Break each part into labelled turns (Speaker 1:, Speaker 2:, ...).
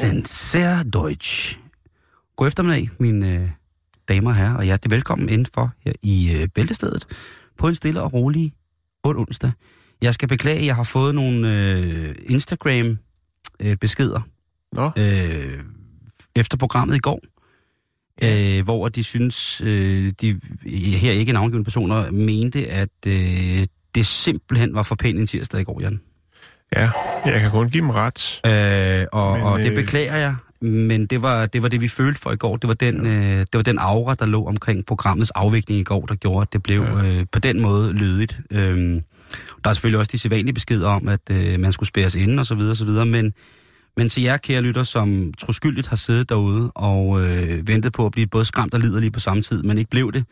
Speaker 1: Sind sehr deutsch. God eftermiddag, mine øh, damer og herrer, og hjertelig velkommen indenfor her i øh, Bæltestedet på en stille og rolig onsdag. Jeg skal beklage, at jeg har fået nogle øh, Instagram-beskeder
Speaker 2: Nå,
Speaker 1: øh, efter programmet i går, øh, hvor de synes, øh, de her ikke navngivende personer, mente, at øh, det simpelthen var for pænt en tirsdag i går, Jan.
Speaker 2: Ja, jeg kan kun give dem ret.
Speaker 1: Øh, og,
Speaker 2: Men,
Speaker 1: og det
Speaker 2: øh,
Speaker 1: beklager jeg, men det var, det var det, vi følte for i går. Det var, den, øh, det var den aura, der lå omkring programmets afvikling i går, der gjorde, at det blev
Speaker 2: Ja.
Speaker 1: øh, på den måde lydigt. Øh, der er selvfølgelig også de sædvanlige beskeder om, at øh, man skulle spæres inden og så videre, og så videre, men, men til jer, kære lytter, som troskyldigt har siddet derude og øh, ventet på at blive både skræmt og liderlig på samme tid, men ikke blev det,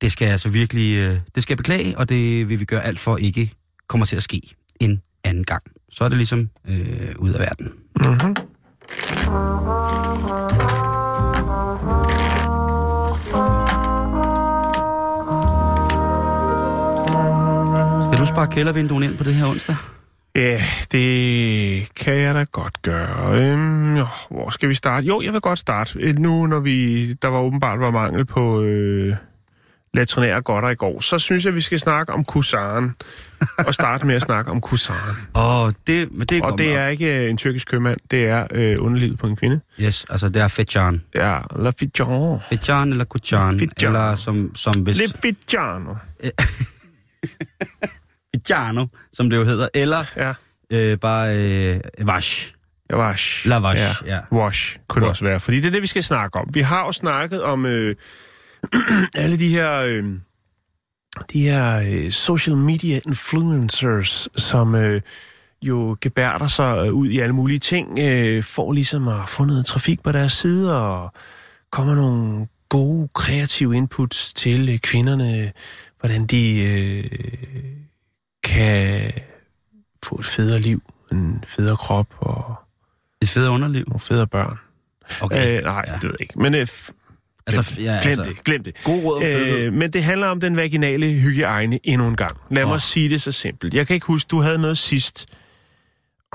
Speaker 1: det skal jeg altså virkelig, øh, det skal beklage, og det vil vi gøre alt for ikke kommer til at ske en anden gang. Så er det ligesom øh, ud af verden.
Speaker 2: Mm-hmm.
Speaker 1: Skal du spare kældervinduen ind på det her onsdag?
Speaker 2: Ja, det kan jeg da godt gøre. Øhm, jo, hvor skal vi starte? Jo, jeg vil godt starte. Øh, Nu, når vi der var åbenbart var mangel på øh, latrinære godter i går, så synes jeg, vi skal snakke om kusaren. og starte med at snakke om kusaren.
Speaker 1: Åh, det, men det
Speaker 2: Og det er ikke øh, en tyrkisk købmand, det er øh, underlivet på en kvinde.
Speaker 1: Yes, altså det er Fetjan.
Speaker 2: Ja, La Fijan.
Speaker 1: Fetjan eller Kuchan,
Speaker 2: Fetjan.
Speaker 1: eller som, som hvis...
Speaker 2: Le Fijano.
Speaker 1: Fetjano, som det jo hedder, eller
Speaker 2: Ja.
Speaker 1: øh, bare øh, Vash.
Speaker 2: Ja, wash.
Speaker 1: La Vache, ja.
Speaker 2: Wash kunne det
Speaker 1: Wa-
Speaker 2: også være, fordi det er det, vi skal snakke om. Vi har jo snakket om øh, alle de her, øh, de her øh, social media influencers, som øh, jo gebærder sig øh, ud i alle mulige ting, øh, for ligesom at få noget trafik på deres side, og kommer nogle gode, kreative inputs til øh, kvinderne, hvordan de øh, kan få et federe liv, en federe krop og
Speaker 1: Et fedt underliv.
Speaker 2: nogle federe børn.
Speaker 1: Okay.
Speaker 2: Øh, nej,
Speaker 1: ja.
Speaker 2: det ved jeg ikke. Men øh,
Speaker 1: altså, ja,
Speaker 2: glem
Speaker 1: altså,
Speaker 2: det, glem det.
Speaker 1: God råd.
Speaker 2: Øh, men det handler om den vaginale hygiejne endnu en gang. Lad
Speaker 1: Åh.
Speaker 2: mig sige det så simpelt. Jeg kan ikke huske, du havde noget sidst.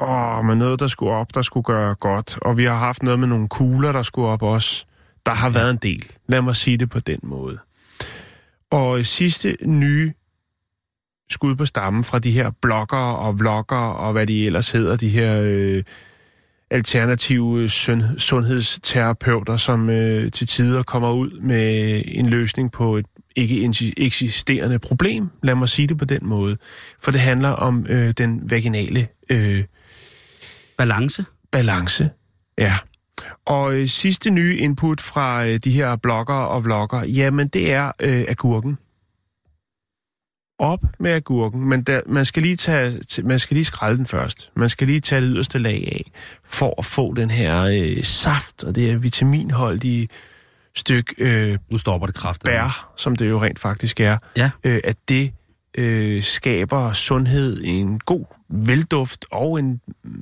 Speaker 2: Åh, men noget, der skulle op, der skulle gøre godt. Og vi har haft noget med nogle kugler, der skulle op også. Der har ja. været en del. Lad mig sige det på den måde. Og øh, sidste nye skud på stammen fra de her blogger og vlogger og hvad de ellers hedder, de her øh, alternative sund- sundhedsterapeuter, som øh, til tider kommer ud med en løsning på et ikke eksisterende problem. Lad mig sige det på den måde. For det handler om øh, den vaginale øh,
Speaker 1: Balance.
Speaker 2: balance. Ja. Og øh, sidste nye input fra øh, de her blogger og vlogger, jamen det er øh, agurken. Op med agurken, men der, man, skal lige tage, man skal lige skralde den først. Man skal lige tage det yderste lag af, for at få den her øh, saft og det her vitaminholdige stykke øh,
Speaker 1: Nu stopper det kraftigt.
Speaker 2: bær, som det jo rent faktisk er,
Speaker 1: Ja.
Speaker 2: øh, at det øh, skaber sundhed, en god velduft og en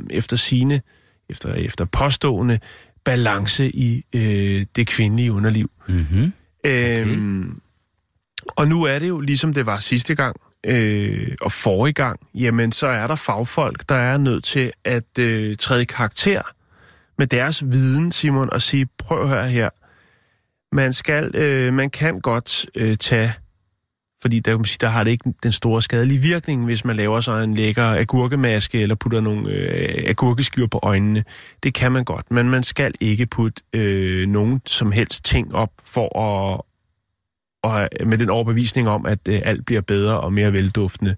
Speaker 2: efter sine, efter, efter påstående, balance i øh, det kvindelige underliv.
Speaker 1: Mm-hmm.
Speaker 2: Øhm, og nu er det jo, ligesom det var sidste gang, øh, og forrige gang, jamen så er der fagfolk, der er nødt til at øh, træde karakter med deres viden, Simon, og sige, prøv at høre her, man skal, øh, man kan godt øh, tage, fordi der, kan man sige, der har det ikke den store skadelige virkning, hvis man laver sig en lækker agurkemaske, eller putter nogle øh, agurkeskiver på øjnene. Det kan man godt, men man skal ikke putte øh, nogen som helst ting op for at, og med den overbevisning om, at øh, alt bliver bedre og mere velduftende.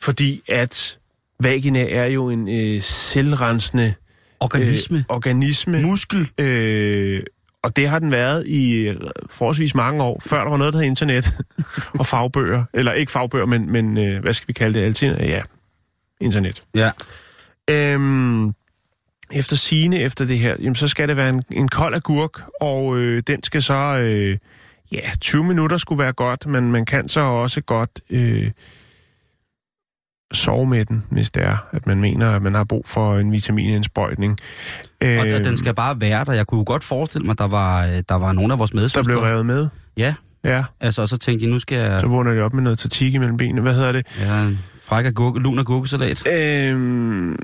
Speaker 2: Fordi at vagina er jo en øh, selvrensende
Speaker 1: Organisme.
Speaker 2: Øh, organisme.
Speaker 1: Muskel.
Speaker 2: Øh, og det har den været i øh, forholdsvis mange år, før der var noget, der hed internet og fagbøger. Eller ikke fagbøger, men, men øh, hvad skal vi kalde det? Altid, ja, internet.
Speaker 1: Ja.
Speaker 2: Øhm, efter sine efter det her, jamen, så skal det være en, en kold agurk, og øh, den skal så, øh, ja, 20 minutter skulle være godt, men man kan så også godt øh, sove med den, hvis det er, at man mener, at man har brug for en vitaminindsprøjtning.
Speaker 1: Og,
Speaker 2: Øh,
Speaker 1: og den skal bare være der. Jeg kunne godt forestille mig, at der var, øh, der var nogle af vores
Speaker 2: der
Speaker 1: medsøstre.
Speaker 2: blev revet med.
Speaker 1: Ja,
Speaker 2: Ja,
Speaker 1: altså, og så tænkte jeg, nu skal jeg...
Speaker 2: så vågner de op med noget tatik imellem benene. Hvad hedder det?
Speaker 1: Ja, fræk agurke, lun agurkesalat.
Speaker 2: Øhm,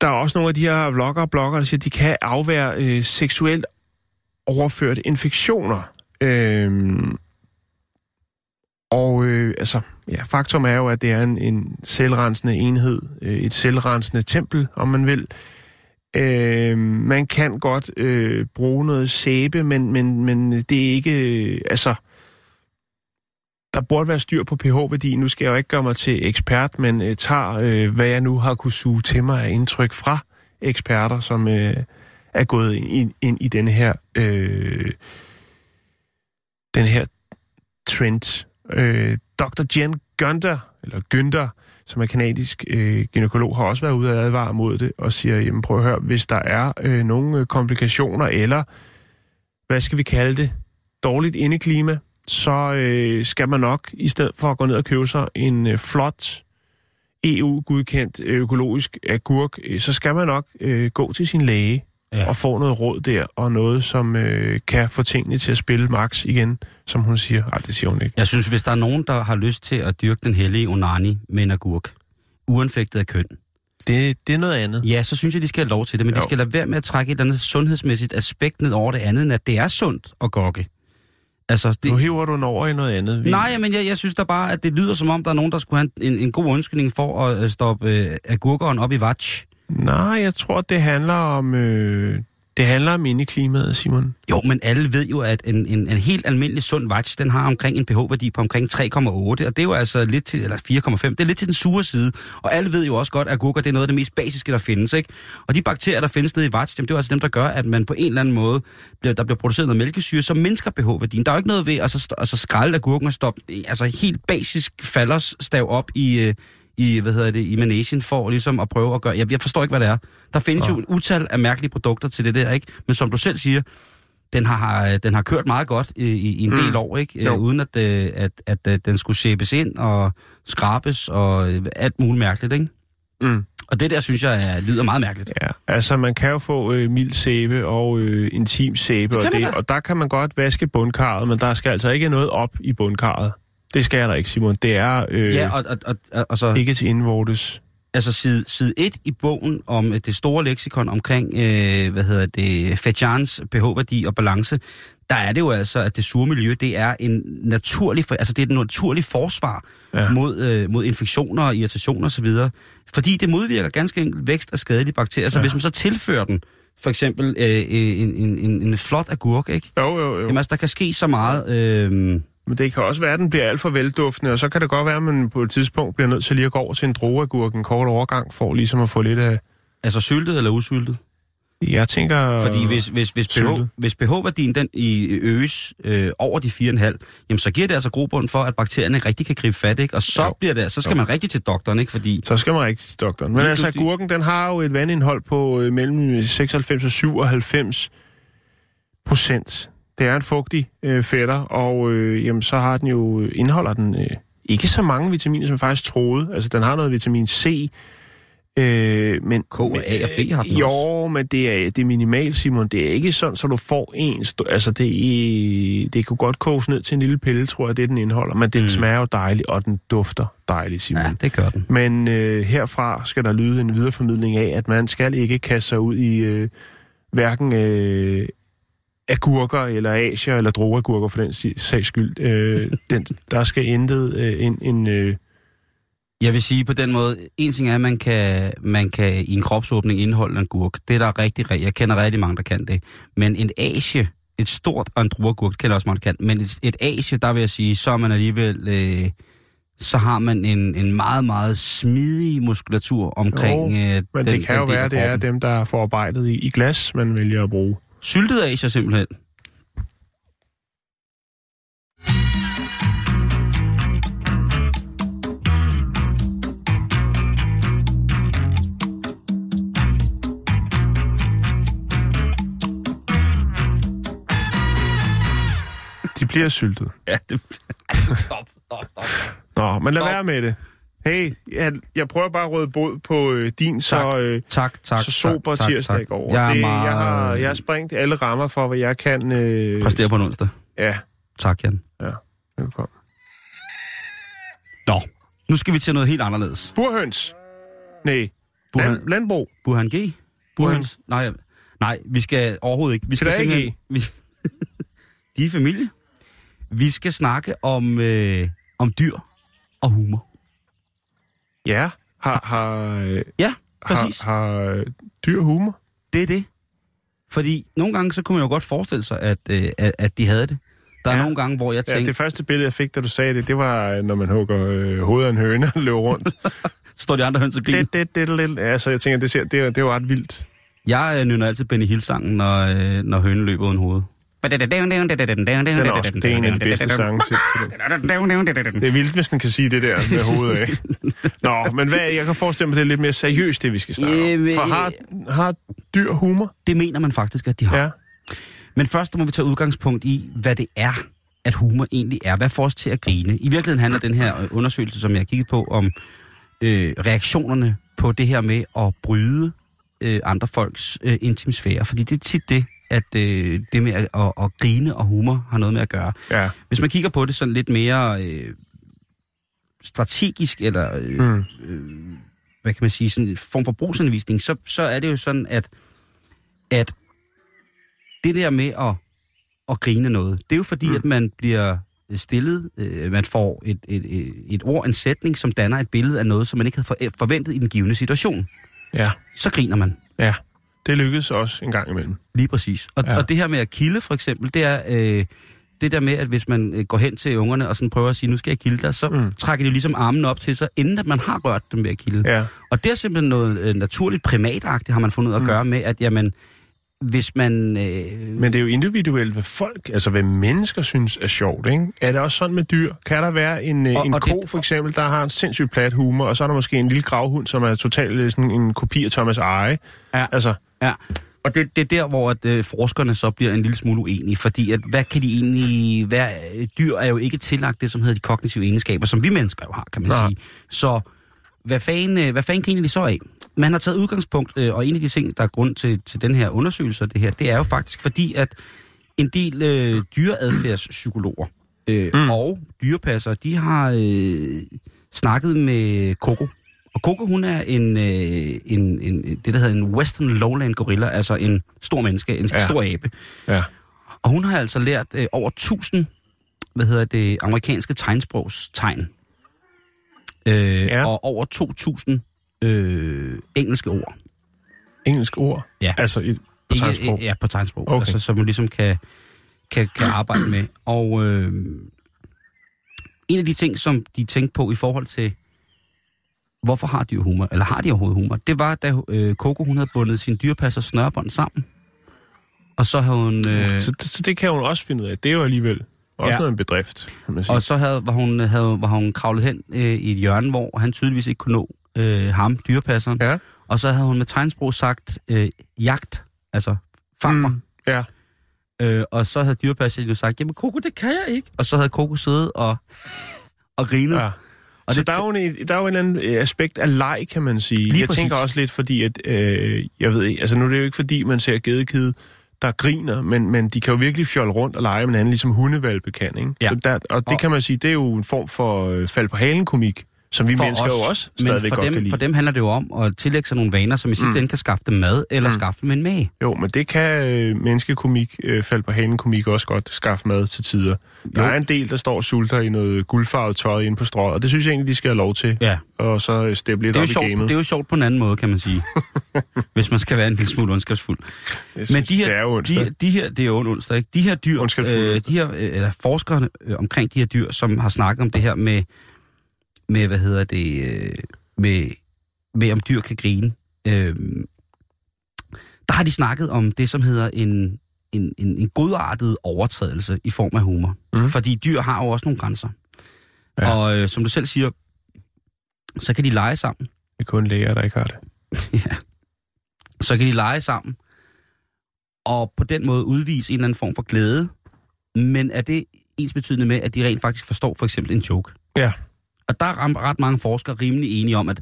Speaker 2: der er også nogle af de her vlogger og blogger, der siger, at de kan afvære øh, seksuelt overførte infektioner. Øhm, og øh, altså, ja, faktum er jo, at det er en, en selvrensende enhed, øh, et selvrensende tempel, om man vil. Øh, man kan godt øh, bruge noget sæbe, men, men, men det er ikke... Øh, altså, der burde være styr på pH-værdien. Nu skal jeg jo ikke gøre mig til ekspert, men øh, tager, øh, hvad jeg nu har kunne suge til mig af indtryk fra eksperter, som øh, er gået ind, ind, ind i denne her, øh, den her trend. Øh, Dr. Jan Gunther, eller Günther, som er kanadisk øh, gynekolog, har også været ude at advare mod det, og siger, jamen prøv at høre, hvis der er øh, nogle øh, komplikationer, eller hvad skal vi kalde det, dårligt indeklima, så øh, skal man nok, i stedet for at gå ned og købe sig en øh, flot EU-godkendt økologisk agurk, øh, så skal man nok øh, gå til sin læge
Speaker 1: Ja.
Speaker 2: og få noget råd der, og noget, som øh, kan få tingene til at spille max igen, som hun siger. Ej, det siger hun ikke.
Speaker 1: Jeg synes, hvis der er nogen, der har lyst til at dyrke den hellige onani med en agurk, uanfægtet af køn,
Speaker 2: Det, det er noget andet.
Speaker 1: ja, så synes jeg, de skal have lov til det. Men jo. de skal lade være med at trække et eller andet sundhedsmæssigt aspekt ned over det andet, end at det er sundt at gokke. Altså, det,
Speaker 2: Nu hiver du den over i noget andet. Vi-
Speaker 1: Nej, men jeg, jeg synes da bare, at det lyder som om, der er nogen, der skulle have en, en, en god undskyldning for at øh, stoppe øh, agurkeren op i vatch.
Speaker 2: Nej, jeg tror, det handler om... Øh, det handler om indeklimaet, Simon.
Speaker 1: Jo, men alle ved jo, at en, en, en helt almindelig sund vatch, den har omkring en pH-værdi på omkring 3,8, og det er jo altså lidt til, eller 4,5, det er lidt til den sure side. Og alle ved jo også godt, at agurker det er noget af det mest basiske, der findes, ikke? Og de bakterier, der findes nede i vatch, det er jo altså dem, der gør, at man på en eller anden måde, bliver, der bliver produceret noget mælkesyre, som mindsker pH-værdien. Der er jo ikke noget ved at så, at så skralde agurken og stoppe, altså helt basisk faldersstav op i, øh, i, hvad hedder det, i manesien for ligesom at prøve at gøre... Jeg, jeg forstår ikke, hvad det er. Der findes
Speaker 2: Nå.
Speaker 1: jo et utal af mærkelige produkter til det der, ikke? Men som du selv siger, den har, den har kørt meget godt i, i, en del
Speaker 2: Mm.
Speaker 1: år, ikke?
Speaker 2: Jo.
Speaker 1: Øh, uden at, øh, at, at, at den skulle shapes ind og skrabes og øh, alt muligt mærkeligt, ikke?
Speaker 2: Mm.
Speaker 1: Og det der, synes jeg, er, lyder meget mærkeligt.
Speaker 2: Ja, altså man kan jo få øh, mild sæbe og øh, intim sæbe,
Speaker 1: Det
Speaker 2: og, det, og der kan man godt vaske bundkarret, men der skal altså ikke noget op i bundkarret. Det skal der ikke, Simon. Det er øh,
Speaker 1: Ja, og, og, og, og, så...
Speaker 2: ikke til indvortes.
Speaker 1: altså side, side 1 i bogen om øh, det store leksikon omkring, øh, hvad hedder det, Fajans pH-værdi og balance, der er det jo altså, at det sure miljø, det er en naturlig, altså det er et naturligt forsvar ja. Mod, øh, mod infektioner og irritationer osv., fordi det modvirker ganske enkelt vækst af skadelige bakterier, så. Ja. hvis man så tilfører den, for eksempel øh, en, en, en, en flot agurk, ikke?
Speaker 2: Jo, jo, jo.
Speaker 1: Jamen altså, der kan ske så meget... Øh,
Speaker 2: Men det kan også være, at den bliver alt for velduftende, og så kan det godt være, at man på et tidspunkt bliver nødt til lige at gå over til en drueagurk en kort overgang, for ligesom at få lidt af...
Speaker 1: altså syltet eller usyltet?
Speaker 2: Jeg tænker...
Speaker 1: Fordi hvis, hvis, hvis, pH, hvis pH-værdien den i øges øh, over de 4,5, jamen så giver det altså grobund for, at bakterierne rigtig kan gribe fat, ikke? Og så,
Speaker 2: Jo.
Speaker 1: bliver det, så skal
Speaker 2: Jo.
Speaker 1: man rigtig til doktoren, ikke? Fordi,
Speaker 2: Så skal man rigtig til doktoren. Men altså, agurken, den har jo et vandindhold på øh, mellem 96 og 97 procent. Det er en fugtig øh, fætter, og øh, jamen, så har den jo, indeholder den øh, ikke så mange vitaminer, som jeg faktisk troede. Altså, den har noget vitamin C, øh, men...
Speaker 1: K, A og B har den
Speaker 2: Jo,
Speaker 1: også.
Speaker 2: men det er, det er minimalt, Simon. Det er ikke sådan, så du får en... st- Altså, det, er, det kunne godt koges ned til en lille pille, tror jeg, det den indeholder. Men den
Speaker 1: mm.
Speaker 2: smager jo dejligt, og den dufter dejligt, Simon.
Speaker 1: ja, det gør den.
Speaker 2: Men øh, herfra skal der lyde en videreformidling af, at man skal ikke kaste sig ud i øh, hverken øh, agurker eller asier eller drueagurker for den sags skyld. Øh, den, der skal intet øh, en, en øh,
Speaker 1: Jeg vil sige på den måde, en ting er, at man kan, man kan i en kropsåbning indeholde en agurk. Det er der rigtig, rigtig, jeg kender rigtig mange, der kan det. Men en asie, et stort og en drueagurk, kender også mange, der kan. Men et, et asie, der vil jeg sige, så er man alligevel... Øh, så har man en, en meget, meget smidig muskulatur omkring
Speaker 2: Jo,
Speaker 1: øh,
Speaker 2: men
Speaker 1: den,
Speaker 2: det kan jo
Speaker 1: den del
Speaker 2: være, det er dem, der er forarbejdet i, i glas, man vælger at bruge.
Speaker 1: Syltet Asia simpelthen.
Speaker 2: De bliver syltet.
Speaker 1: Ja, det... stop, stop, stop.
Speaker 2: Nå, men lad
Speaker 1: Stop.
Speaker 2: være med det. Hey, jeg, jeg prøver bare at råde bod på øh, din så, øh,
Speaker 1: Tak, tak,
Speaker 2: så sober
Speaker 1: tak, tak,
Speaker 2: tirsdag
Speaker 1: tak.
Speaker 2: i går.
Speaker 1: Jeg,
Speaker 2: det,
Speaker 1: meget,
Speaker 2: jeg, har, jeg har sprængt alle rammer for, hvad jeg kan. Øh,
Speaker 1: præstere på en onsdag.
Speaker 2: Ja,
Speaker 1: Tak, Jan.
Speaker 2: ja. Velkommen.
Speaker 1: Nå, nu skal vi til noget helt anderledes.
Speaker 2: Burhøns. Nej.
Speaker 1: Burhan,
Speaker 2: Land, landbrug.
Speaker 1: Burhan G? Burhans? Nej, nej, vi skal overhovedet ikke. Vi skal
Speaker 2: Skal ikke
Speaker 1: Vi, de er familie. Vi skal snakke om, øh, om dyr og humor.
Speaker 2: Ja. Har, har, øh,
Speaker 1: Ja, præcis.
Speaker 2: har, har øh, dyr humor?
Speaker 1: Det er det. Fordi nogle gange, så kunne man jo godt forestille sig, at, øh, at, at de havde det. Der er
Speaker 2: Ja.
Speaker 1: nogle gange, hvor jeg
Speaker 2: Ja,
Speaker 1: tænkte,
Speaker 2: det første billede, jeg fik, da du sagde det, det var, øh, når man hugger øh, hovedet af en høne og løber rundt.
Speaker 1: står de andre høns og griner.
Speaker 2: det, det, det, det, det. Ja, så jeg tænker, det, ser, det, er, det er jo ret vildt.
Speaker 1: Jeg øh, nynner altid Benny Hill-sangen, når, øh, når hønen løber uden hoved.
Speaker 2: Den er også, det er en af de bedste sange til, til den. Det er vildt, hvis den kan sige det der med hovedet af. Nå, men hvad, jeg kan forestille mig, det er lidt mere seriøst, det vi skal snakke om. For har, har dyr humor?
Speaker 1: Det mener man faktisk, at de har.
Speaker 2: Ja.
Speaker 1: Men først må vi tage udgangspunkt i, hvad det er, at humor egentlig er. Hvad får os til at grine? I virkeligheden handler den her øh, undersøgelse, som jeg har kigget på, om øh, reaktionerne på det her med at bryde øh, andre folks øh, intimsfære. Fordi det er tit det, at øh, det med at, at, at grine og humor har noget med at gøre.
Speaker 2: Ja.
Speaker 1: Hvis man kigger på det sådan lidt mere øh, strategisk, eller øh,
Speaker 2: Mm.
Speaker 1: øh, hvad kan man sige, sådan en form for brugsanvisning, så, så er det jo sådan, at, at det der med at, at grine noget, det er jo fordi, mm. at man bliver stillet, øh, man får et, et, et, et ord, en sætning, som danner et billede af noget, som man ikke havde for, forventet i den givende situation.
Speaker 2: Ja.
Speaker 1: Så griner man.
Speaker 2: Ja. Det lykkedes også en gang imellem.
Speaker 1: Lige præcis. Og,
Speaker 2: Ja.
Speaker 1: og det her med at kilde, for eksempel, det er øh, det der med, at hvis man øh, går hen til ungerne og sådan prøver at sige, nu skal jeg kilde dig, så
Speaker 2: Mm.
Speaker 1: trækker de jo ligesom armen op til sig, inden at man har rørt dem ved at kilde.
Speaker 2: Ja.
Speaker 1: Og det er simpelthen noget øh, naturligt primatagtigt, har man fundet ud af at
Speaker 2: Mm.
Speaker 1: gøre med, at jamen, hvis man... Øh,
Speaker 2: Men det er jo individuelt, hvad folk, altså hvad mennesker synes er sjovt, ikke? Er det også sådan med dyr? Kan der være en, og,
Speaker 1: Og-
Speaker 2: en
Speaker 1: og
Speaker 2: ko,
Speaker 1: det-
Speaker 2: for eksempel, der har en sindssygt plat humor, og så er der måske en lille gravhund, som er totalt sådan en kopi af Thomas Eje?
Speaker 1: Ja.
Speaker 2: Altså,
Speaker 1: Ja, og det, det er der, hvor at, øh, forskerne så bliver en lille smule uenige, fordi at, hvad kan de egentlig... Hvad, øh, dyr er jo ikke tillagt det, som hedder de kognitive egenskaber, som vi mennesker jo har, kan man
Speaker 2: Nej.
Speaker 1: sige. Så hvad fanden, øh, hvad fanden griner de så af? Man har taget udgangspunkt, øh, og en af de ting, der er grund til, til den her undersøgelse og det her, det er jo faktisk fordi, at en del øh, dyreadfærdspsykologer øh,
Speaker 2: Mm.
Speaker 1: og dyrepasser, de har øh, snakket med Coco. Og Coco, hun er en, øh, en, en, det, der hedder en Western Lowland gorilla, altså en stor menneske, en
Speaker 2: Ja.
Speaker 1: stor abe.
Speaker 2: ja.
Speaker 1: Og hun har altså lært øh, over 1000, hvad hedder det, amerikanske tegnsprogstegn. Øh,
Speaker 2: Ja.
Speaker 1: Og over 2000 øh, engelske ord.
Speaker 2: Engelsk ord?
Speaker 1: Ja.
Speaker 2: Altså i, på tegnsprog?
Speaker 1: Ja, på tegnsprog.
Speaker 2: Okay.
Speaker 1: Altså, som man ligesom kan, kan, kan arbejde med. Og øh, en af de ting, som de tænkte på i forhold til, hvorfor har dyr humor, eller har de overhovedet humor, det var, da øh, Coco hun havde bundet sin dyrepasser snørbånd sammen. Og så havde hun... Øh,
Speaker 2: Så, så det kan hun også finde ud af. Det er jo alligevel også ja. Noget en bedrift, kan man sige.
Speaker 1: Og så havde, var, hun, havde, var hun kravlet hen øh, i et hjørne, hvor han tydeligvis ikke kunne nå øh, ham, dyrepasseren.
Speaker 2: Ja.
Speaker 1: Og så havde hun med tegnsprog sagt øh, jagt, altså fang mig. Mm.
Speaker 2: Ja.
Speaker 1: Øh, og så havde dyrepasseren jo sagt, jamen Coco, det kan jeg ikke. Og så havde Coco siddet og, og grinet.
Speaker 2: ja.
Speaker 1: Og
Speaker 2: så
Speaker 1: det,
Speaker 2: der er, jo en, der er jo en anden øh, aspekt af leg, kan man sige.
Speaker 1: Lige
Speaker 2: jeg
Speaker 1: præcis.
Speaker 2: tænker også lidt, fordi at, øh, jeg ved ikke, altså nu er det jo ikke fordi, man ser gedekide, der griner, men, men de kan jo virkelig fjolle rundt og lege med hinanden, ligesom hundevalpe kan, ikke?
Speaker 1: Ja.
Speaker 2: Der, og det
Speaker 1: Og-
Speaker 2: kan man sige, det er jo en form for øh, fald på halen komik, som vi
Speaker 1: for
Speaker 2: mennesker
Speaker 1: os,
Speaker 2: jo også
Speaker 1: men
Speaker 2: stadigvæk
Speaker 1: for
Speaker 2: godt
Speaker 1: dem,
Speaker 2: kan lide.
Speaker 1: for dem handler det jo om at tillægge sig nogle vaner, som i sidste
Speaker 2: Mm.
Speaker 1: ende kan skaffe dem mad, eller
Speaker 2: Mm.
Speaker 1: skaffe dem en mage.
Speaker 2: Jo, men det kan øh, menneskekomik, øh, fald på halen komik også godt skaffe mad til tider. Der
Speaker 1: Jo.
Speaker 2: er en del, der står og sulter i noget guldfarvet tøj inde på strået, og det synes jeg egentlig, de skal have lov til.
Speaker 1: Ja.
Speaker 2: Og så øh, steppe lidt
Speaker 1: Det er,
Speaker 2: op i
Speaker 1: sjovt,
Speaker 2: gamet.
Speaker 1: det er jo sjovt på en anden måde, kan man sige. hvis man skal være en lille smule ondskabsfuld.
Speaker 2: Synes,
Speaker 1: Men de her,
Speaker 2: det er jo
Speaker 1: de, de her, det er jo onsdag, ikke? De her dyr, øh, de her, øh, eller forskerne øh, omkring de her dyr, som har snakket om det her med, med hvad hedder det, øh, med, med om dyr kan grine, øh, der har de snakket om det, som hedder en, en, en, en godartet overtrædelse i form af humor. Mm. Fordi dyr har jo også nogle grænser.
Speaker 2: Ja.
Speaker 1: Og øh, som du selv siger, så kan de lege sammen.
Speaker 2: Det er kun læger, der ikke har det.
Speaker 1: ja. Så kan de lege sammen. Og på den måde udvise en eller anden form for glæde. Men er det ens betydende med, at de rent faktisk forstår for eksempel en joke?
Speaker 2: Ja.
Speaker 1: Og der er ret mange forskere rimelig enige om, at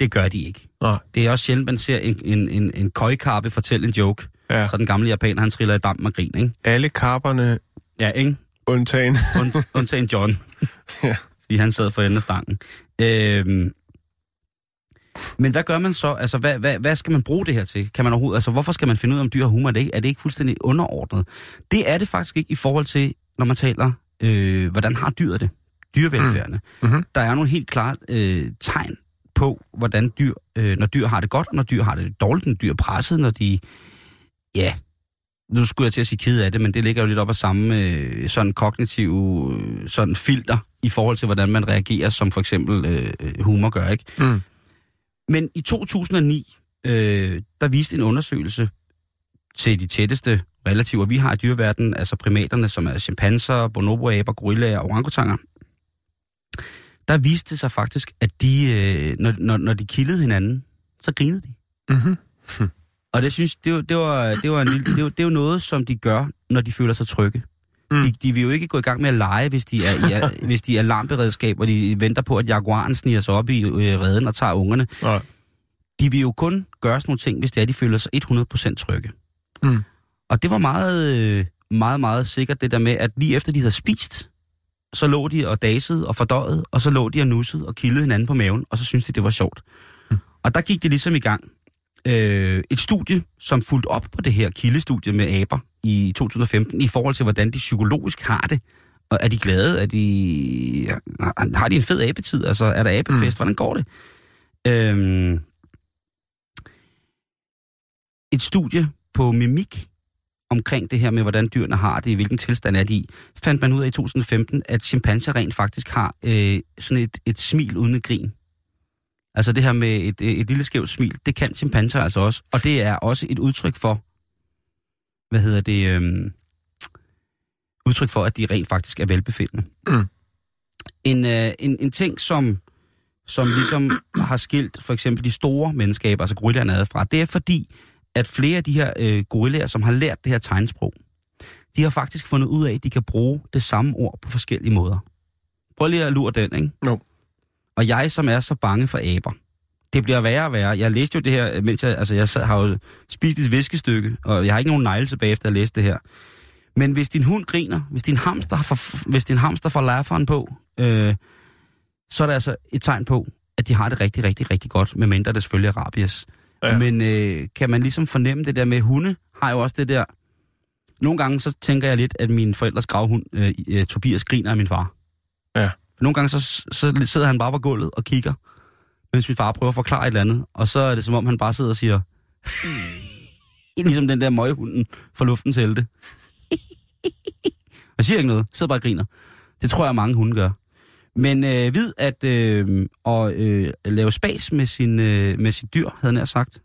Speaker 1: det gør de ikke.
Speaker 2: Nej.
Speaker 1: Det er også sjældent, man ser en, en, en, en køjkarpe fortælle en joke.
Speaker 2: Ja.
Speaker 1: Så den gamle japaner, han triller i damp og grin, ikke?
Speaker 2: Alle karperne
Speaker 1: Ja, ikke?
Speaker 2: undtagen.
Speaker 1: Und, undtagen John.
Speaker 2: Ja.
Speaker 1: Fordi han sad for enden af stangen. Øhm, men hvad gør man så? Altså, hvad, hvad, hvad skal man bruge det her til? Kan man overhovedet, altså, hvorfor skal man finde ud af, om dyr har humor? Er det, ikke, er det ikke fuldstændig underordnet? Det er det faktisk ikke i forhold til, når man taler, øh, hvordan har dyret det? Dyrevelfærden.
Speaker 2: Mm. Mhm.
Speaker 1: Der er nogle helt klart øh, tegn på, hvordan dyr, øh, når dyr har det godt, og når dyr har det dårligt, når dyr er presset, når de, ja, nu skulle jeg til at sige ked af det, men det ligger jo lidt op af samme øh, sådan kognitiv øh, sådan filter i forhold til, hvordan man reagerer, som for eksempel øh, humor gør, ikke?
Speaker 2: Mm.
Speaker 1: Men i 2009, øh, der viste en undersøgelse til de tætteste relativer, vi har i dyreverdenen, altså primaterne, som er chimpanser, bonoboaber, gorillaer og orangutanger, der viste det sig faktisk, at de, øh, når, når, når de kildede hinanden, så grinede de.
Speaker 2: Mm-hmm.
Speaker 1: Og det synes det, var, det, var, det, var en lille, det, var, det er jo noget, som de gør, når de føler sig trygge.
Speaker 2: Mm.
Speaker 1: De, de vil jo ikke gå i gang med at lege, hvis de er, i, er, hvis de er alarmberedskab, og de venter på, at jaguaren sniger sig op i øh, redden og tager ungerne.
Speaker 2: Nej.
Speaker 1: De vil jo kun gøre sådan nogle ting, hvis det er, de føler sig 100% trygge.
Speaker 2: Mm.
Speaker 1: Og det var meget, øh, meget, meget sikkert det der med, at lige efter de havde spist, så lå de og dasede og fordøjet, og så lå de og nussede og kildede hinanden på maven, og så syntes de, det var sjovt.
Speaker 2: Mm.
Speaker 1: Og der gik det ligesom i gang. Øh, et studie, som fulgte op på det her kildestudie med aber i 2015, i forhold til, hvordan de psykologisk har det. Og er de glade? Er de, har- de en fed abetid? Altså, er der abefest? Mm. Hvordan går det? Øhm, et studie på mimik omkring det her med, hvordan dyrene har det, i hvilken tilstand er de i, fandt man ud af i 2015, at chimpanser rent faktisk har øh, sådan et, et smil uden et grin. Altså det her med et, et lille skævt smil, det kan chimpanser altså også. Og det er også et udtryk for, hvad hedder det, øhm, udtryk for, at de rent faktisk er velbefindende.
Speaker 2: Mm.
Speaker 1: En, øh, en, en ting, som, som ligesom har skilt for eksempel de store menneskeaber, altså gorillaerne adfra, det er fordi, at flere af de her øh, gorillaer, som har lært det her tegnsprog, de har faktisk fundet ud af, at de kan bruge det samme ord på forskellige måder. Prøv lige at lure den, ikke?
Speaker 2: Jo.
Speaker 1: Og jeg, som er så bange for aber, det bliver værre og værre. Jeg læste jo det her, mens jeg, altså jeg sad- har jo spist et viskestykke, og jeg har ikke nogen negle tilbage efter at læse det her. Men hvis din hund griner, hvis din hamster, for, hvis din hamster får lafferen på, øh, så er det altså et tegn på, at de har det rigtig, rigtig, rigtig godt, medmindre det selvfølgelig er rabies.
Speaker 2: Ja.
Speaker 1: Men øh, kan man ligesom fornemme det der med hunde, har jo også det der... Nogle gange så tænker jeg lidt, at min forældres gravhund, øh, øh, Tobias, griner af min far.
Speaker 2: Ja.
Speaker 1: For nogle gange så, så sidder han bare på gulvet og kigger, mens min far prøver at forklare et eller andet. Og så er det som om, han bare sidder og siger... ligesom den der møghunden fra luftens helte. og siger ikke noget, sidder bare og griner. Det tror jeg, mange hunde gør. Men øh, vid at øh, at, øh, lave spas med, sin, øh, med sit dyr, havde nær sagt.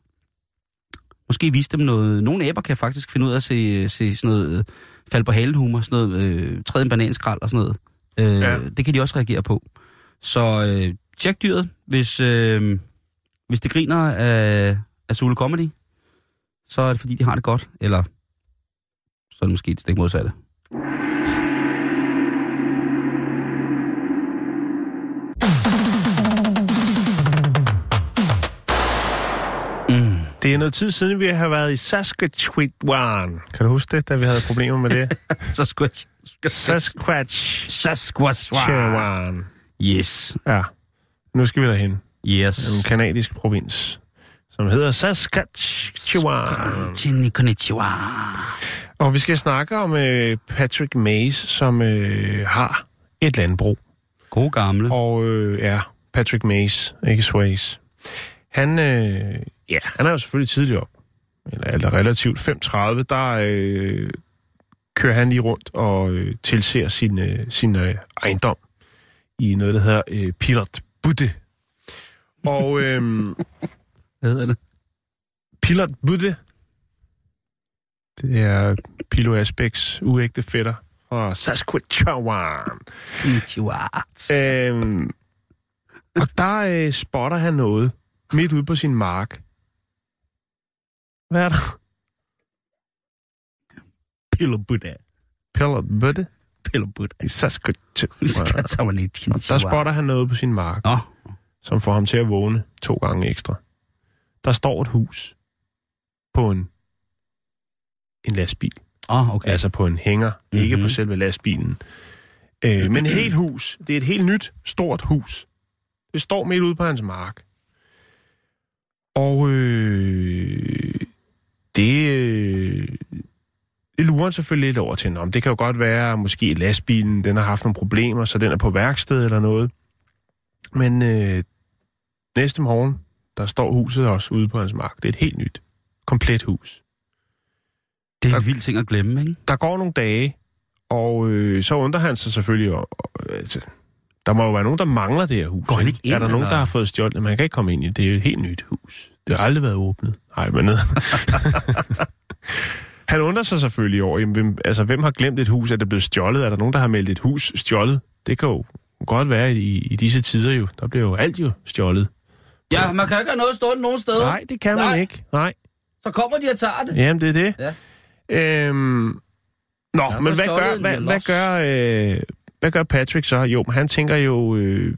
Speaker 1: Måske vise dem noget. Nogle æber kan faktisk finde ud af at se, se sådan noget øh, fald på halenhumor, sådan noget øh, træde en bananskrald og sådan noget. Øh,
Speaker 2: Ja.
Speaker 1: Det kan de også reagere på. Så øh, tjek dyret, hvis, øh, hvis det griner af, af Zulu Comedy, så er det fordi, de har det godt. Eller så er det måske det stik modsatte.
Speaker 2: Det er noget tid siden, vi har været i Saskatchewan. Kan du huske det, da vi havde problemer med det?
Speaker 1: Jeg...
Speaker 2: Sasquatch.
Speaker 1: Saskatchewan. Yes.
Speaker 2: Ja. Nu skal vi derhen.
Speaker 1: Yes.
Speaker 2: En kanadisk provins, som hedder Saskatchewan.
Speaker 1: Konnichiwa.
Speaker 2: Og vi skal snakke om øh, Patrick Mays, som øh, har et landbrug.
Speaker 1: God gamle.
Speaker 2: Og øh, ja, Patrick Mays, ikke Swayze. Han, øh, ja, han er jo selvfølgelig tidligt op. Eller, eller relativt 5.30, der øh, kører han lige rundt og øh, tilser sin, øh, sin øh, ejendom i noget, der hedder øh, Pilot Butte. Og øh,
Speaker 1: Hvad hedder det?
Speaker 2: Pilot Butte, Det er Pilo Asbæks uægte fætter fra Saskatchewan. Øhm, og der øh, spotter han noget midt ude på sin mark. Hvad er der?
Speaker 1: Pillebudda.
Speaker 2: Pillebøtte
Speaker 1: Pillebudda.
Speaker 2: i Saskatchewan. Der spotter han noget på sin mark,
Speaker 1: Nå,
Speaker 2: som får ham til at vågne to gange ekstra. Der står et hus på en, en lastbil.
Speaker 1: oh, okay.
Speaker 2: Altså på en hænger, mm-hmm. ikke på
Speaker 1: Mhm.
Speaker 2: selve lastbilen. Øh, men et helt hus. Det er et helt nyt, stort hus. Det står midt ude på hans mark. Og øh, det, øh, det lurer han selvfølgelig lidt over til. Om det kan jo godt være, at måske lastbilen den har haft nogle problemer, så den er på værksted eller noget. Men øh, næste morgen, der står huset også ude på hans mark. Det er et helt nyt, komplet hus.
Speaker 1: det er
Speaker 2: der-
Speaker 1: en vild ting at glemme, ikke?
Speaker 2: der går nogle dage, og øh, så undrer han sig selvfølgelig, og, og, altså, der må jo være nogen, der mangler det her hus.
Speaker 1: Går ikke ind,
Speaker 2: er der nogen,
Speaker 1: eller?
Speaker 2: der har fået stjålet? Man kan ikke komme ind i det. Det er jo et helt nyt hus. Det har aldrig været åbnet. Nej, men ned. han undrer sig selvfølgelig over, jamen, hvem, altså, hvem har glemt et hus? Er det blevet stjålet? Er der nogen, der har meldt et hus stjålet? Det kan jo godt være i, i disse tider jo. Der bliver jo alt jo stjålet.
Speaker 1: Ja, man kan ikke have noget stående nogen steder.
Speaker 2: Nej, det kan man
Speaker 1: Nej.
Speaker 2: ikke. Nej.
Speaker 1: Så kommer de og tager det.
Speaker 2: Jamen, det er det.
Speaker 1: Ja.
Speaker 2: Øhm, nå,
Speaker 1: Ja,
Speaker 2: men hvad gør, hvad, hvad, gør, øh, hvad gør Patrick så? Jo, men han tænker jo øh,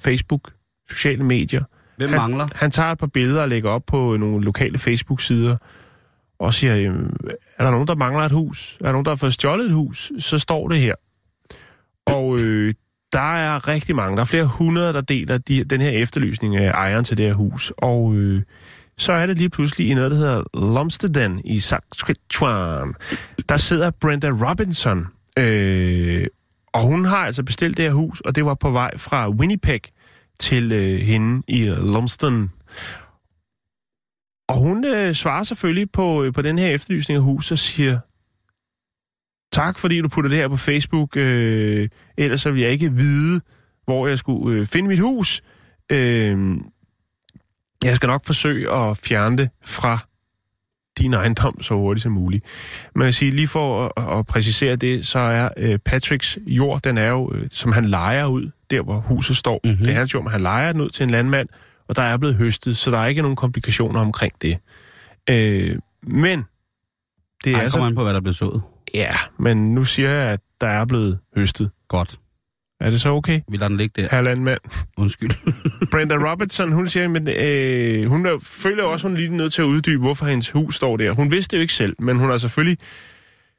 Speaker 2: Facebook, sociale medier.
Speaker 1: Hvem
Speaker 2: han,
Speaker 1: mangler?
Speaker 2: Han tager et par billeder og lægger op på nogle lokale Facebook-sider og siger, jamen, er der nogen, der mangler et hus? Er der nogen, der har fået stjålet et hus? Så står det her. Og øh, der er rigtig mange. Der er flere hundrede, der deler de, den her efterlysning af ejeren til det her hus. Og øh, så er det lige pludselig i noget, der hedder Lumsden i Saskatchewan. Der sidder Brenda Robinson, øh, og hun har altså bestilt det her hus, og det var på vej fra Winnipeg til øh, hende i øh, Lumsden. Og hun øh, svarer selvfølgelig på, øh, på den her efterlysning af huset og siger, tak fordi du putter det her på Facebook, øh, ellers så vil jeg ikke vide, hvor jeg skulle øh, finde mit hus. Øh, jeg skal nok forsøge at fjerne det fra din ejendom så hurtigt som muligt. Men jeg sige, lige for at, at præcisere det, så er øh, Patricks jord, den er jo, øh, som han leger ud, der hvor huset står.
Speaker 1: Mhm.
Speaker 2: Mm-hmm. Det er hans jord, men han leger den ud til en landmand, og der er blevet høstet, så der er ikke nogen komplikationer omkring det. Øh, men det er
Speaker 1: Ej,
Speaker 2: altså...
Speaker 1: kommer an på, hvad der blev sået.
Speaker 2: Ja, men nu siger jeg, at der er blevet høstet.
Speaker 1: Godt.
Speaker 2: Er det så okay,
Speaker 1: Vi lader den ligge der.
Speaker 2: herr landmand?
Speaker 1: Undskyld.
Speaker 2: Brenda Robertson, hun siger, men øh, hun er, føler også, hun er lige nødt til at uddybe, hvorfor hendes hus står der. Hun vidste det jo ikke selv, men hun har selvfølgelig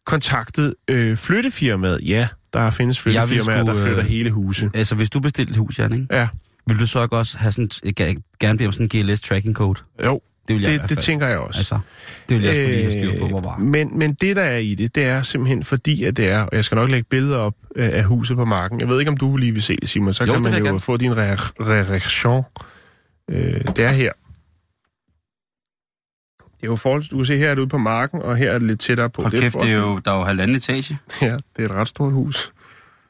Speaker 2: kontaktet øh, flyttefirmaet. Ja, der findes flyttefirmaer,
Speaker 1: sgu,
Speaker 2: der flytter
Speaker 1: øh,
Speaker 2: hele huse.
Speaker 1: altså, hvis du bestilte et hus, Jan, ikke?
Speaker 2: Ja,
Speaker 1: vil du så ikke også have sådan, ga- gerne blive om sådan en GLS tracking code?
Speaker 2: jo,
Speaker 1: Det vil jeg
Speaker 2: det, det tænker jeg også.
Speaker 1: Altså, det vil jeg skulle lige have styr på, hvor var.
Speaker 2: Øh, men, men det, der er i det, det er simpelthen fordi, at det er, og jeg skal nok lægge billeder op øh, af huset på marken. Jeg ved ikke, om du lige vil se det, Simon. Så
Speaker 1: Jo,
Speaker 2: kan man jo
Speaker 1: gerne.
Speaker 2: få din re- re- reaktion. Øh, det er her. Det er jo forhold, du kan se, her er det ude på marken, og her er det lidt tættere på.
Speaker 1: Hold
Speaker 2: det
Speaker 1: kæft, det er jo, der er jo halvanden etage.
Speaker 2: Ja, det er et ret stort hus.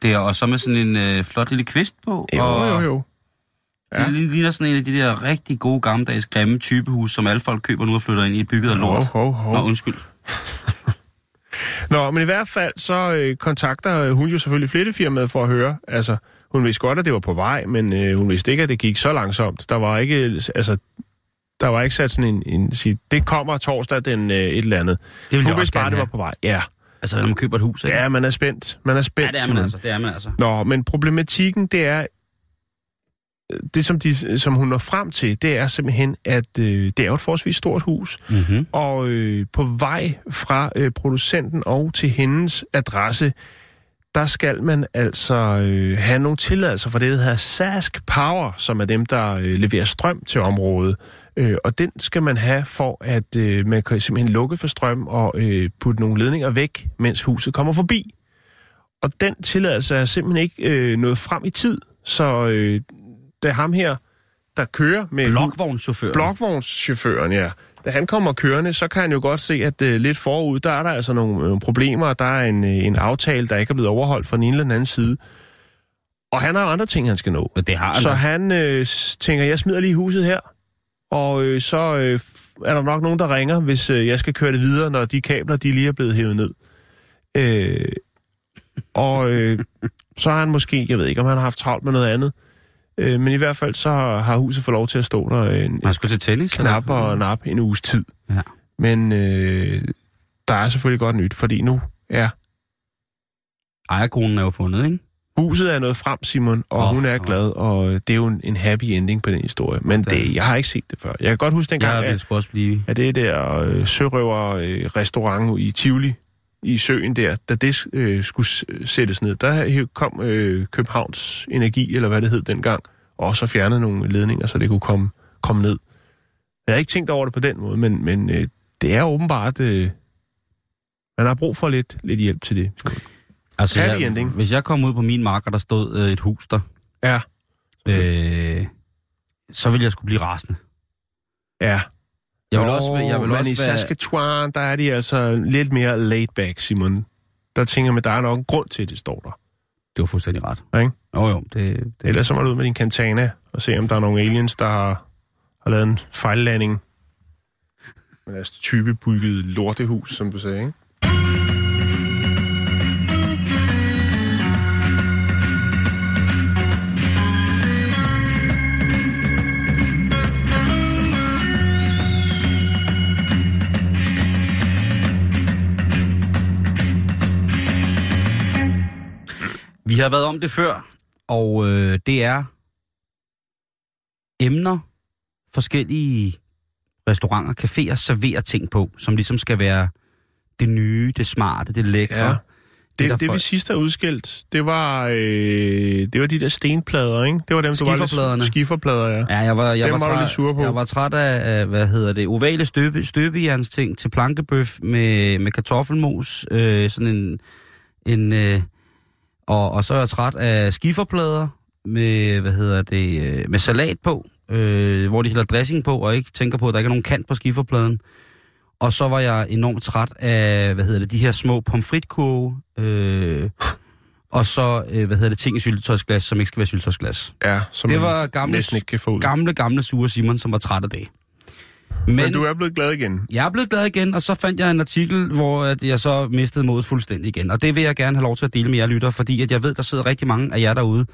Speaker 1: Det er også med sådan en øh, flot lille kvist på.
Speaker 2: Jo,
Speaker 1: og
Speaker 2: jo, jo.
Speaker 1: Det
Speaker 2: Ja.
Speaker 1: ligner sådan en af de der rigtig gode gammeldags grimme typehus, som alle folk køber nu og flytter ind i bygget af lort.
Speaker 2: Hov, hov, hov.
Speaker 1: Nå, undskyld.
Speaker 2: Nå, men i hvert fald så øh, kontakter øh, hun jo selvfølgelig flyttefirmaet for at høre. Altså, hun vidste godt, at det var på vej, men øh, hun vidste ikke, at det gik så langsomt. Der var ikke, altså, der var ikke sat sådan en, en sige, det kommer torsdag den øh, et eller andet.
Speaker 1: Det vil jeg
Speaker 2: Hun vidste bare, det var på vej. Ja.
Speaker 1: Altså, når man køber et hus, ikke?
Speaker 2: ja, man er spændt. Man er spændt.
Speaker 1: ja det er man
Speaker 2: Simon.
Speaker 1: altså. Det er man altså.
Speaker 2: Nå, men problematikken, det er, det som, de, som hun når frem til, det er simpelthen, at øh, det er et forholdsvis stort hus,
Speaker 1: Mm-hmm.
Speaker 2: og øh, på vej fra øh, producenten og til hendes adresse, der skal man altså øh, have nogle tilladelser for det, der hedder Sask Power, som er dem, der øh, leverer strøm til området. Øh, og den skal man have for, at øh, man kan simpelthen lukke for strøm og øh, putte nogle ledninger væk, mens huset kommer forbi. Og den tilladelse er simpelthen ikke øh, nået frem i tid, så øh, det er ham her, der kører med...
Speaker 1: Blokvognschauffør.
Speaker 2: Blokvognschaufføren, ja. Da han kommer kørende, så kan han jo godt se, at uh, lidt forud, der er der altså nogle, nogle problemer, og der er en, øh, en aftale, der ikke er blevet overholdt fra den ene eller den anden side. Og han har jo andre ting, han skal nå.
Speaker 1: Det har han.
Speaker 2: Så
Speaker 1: da.
Speaker 2: han øh, tænker, jeg smider lige huset her, Og øh, så øh, er der nok nogen, der ringer, hvis øh, jeg skal køre det videre, når de kabler, de lige er blevet hævet ned. Øh, og øh, så har han måske, jeg ved ikke, om han har haft travlt med noget andet, øh, men i hvert fald så har huset fået lov til at stå der en,
Speaker 1: Man skulle til tennis?
Speaker 2: knap og nap en uges tid.
Speaker 1: Ja.
Speaker 2: Men øh, der er selvfølgelig godt nyt, fordi nu er
Speaker 1: Ejerkonen er jo fundet, ikke?
Speaker 2: huset er nået frem, Simon, og oh, hun er
Speaker 1: åh.
Speaker 2: glad, og det er jo en, en happy ending på den historie. Men
Speaker 1: Det
Speaker 2: det, jeg har ikke set det før. Jeg kan godt huske dengang,
Speaker 1: Jeg
Speaker 2: at
Speaker 1: også blive...
Speaker 2: at det der øh, sørøver-restaurant i Tivoli, i søen der, da det øh, skulle s- sættes ned, der kom øh, Københavns Energi, eller hvad det hed dengang, og også fjernede nogle ledninger, så det kunne komme, komme ned. Jeg har ikke tænkt over det på den måde, men, men øh, det er åbenbart... Øh, man har brug for lidt, lidt hjælp til det.
Speaker 1: Altså,
Speaker 2: Happy
Speaker 1: jeg,
Speaker 2: ending.
Speaker 1: hvis jeg kom ud på min mark, og der stod øh, et hus der,
Speaker 2: Ja.
Speaker 1: øh, så ville jeg skulle blive rasende.
Speaker 2: Ja.
Speaker 1: Jeg vil også, jeg vil
Speaker 2: men
Speaker 1: også
Speaker 2: i
Speaker 1: være...
Speaker 2: Saskatchewan, der er de altså lidt mere laid back, Simon. Der tænker man, der er nok en grund til, at det står der.
Speaker 1: Det var fuldstændig ret.
Speaker 2: Ja, ikke?
Speaker 1: Jo, jo, det, det,
Speaker 2: Ellers så må du ud med din Cantana og se, om der er nogle aliens, der har, har lavet en fejllanding. Med deres type bygget lortehus, som du sagde, ikke?
Speaker 1: Vi har været om det før, og øh, det er emner, forskellige restauranter, caféer serverer ting på, som ligesom skal være det nye, det smarte, det lækre.
Speaker 2: Ja. Det, det, det
Speaker 1: folk-
Speaker 2: vi sidst har udskilt, det var, øh, det var de der stenplader, ikke? Det var dem, du var lidt... Skifferplader, ja.
Speaker 1: Ja, jeg var, jeg
Speaker 2: Dem
Speaker 1: var, træt,
Speaker 2: lidt sur på.
Speaker 1: jeg var træt af, af, hvad hedder det, ovale støbe, støbejerns ting til plankebøf med, med kartoffelmos, øh, sådan en, en øh, og, og så er jeg træt af skiferplader med, hvad hedder det, øh, med salat på, øh, hvor de hælder dressing på, og ikke tænker på, at der ikke er nogen kant på skiferpladen. Og så var jeg enormt træt af, hvad hedder det, de her små pomfritkurve, øh, og så, øh, hvad hedder det, ting i syltetøjsglas, som ikke skal være syltetøjsglas.
Speaker 2: Ja, som
Speaker 1: Det var gamle,
Speaker 2: næsten ikke kan få ud.
Speaker 1: gamle, gamle sure Simon, som var træt af det. Men,
Speaker 2: Men du er blevet glad igen.
Speaker 1: jeg er blevet glad igen, og så fandt jeg en artikel, hvor at jeg så mistede modet fuldstændig igen. Og det vil jeg gerne have lov til at dele med jer lytter, fordi at jeg ved, der sidder rigtig mange af jer derude,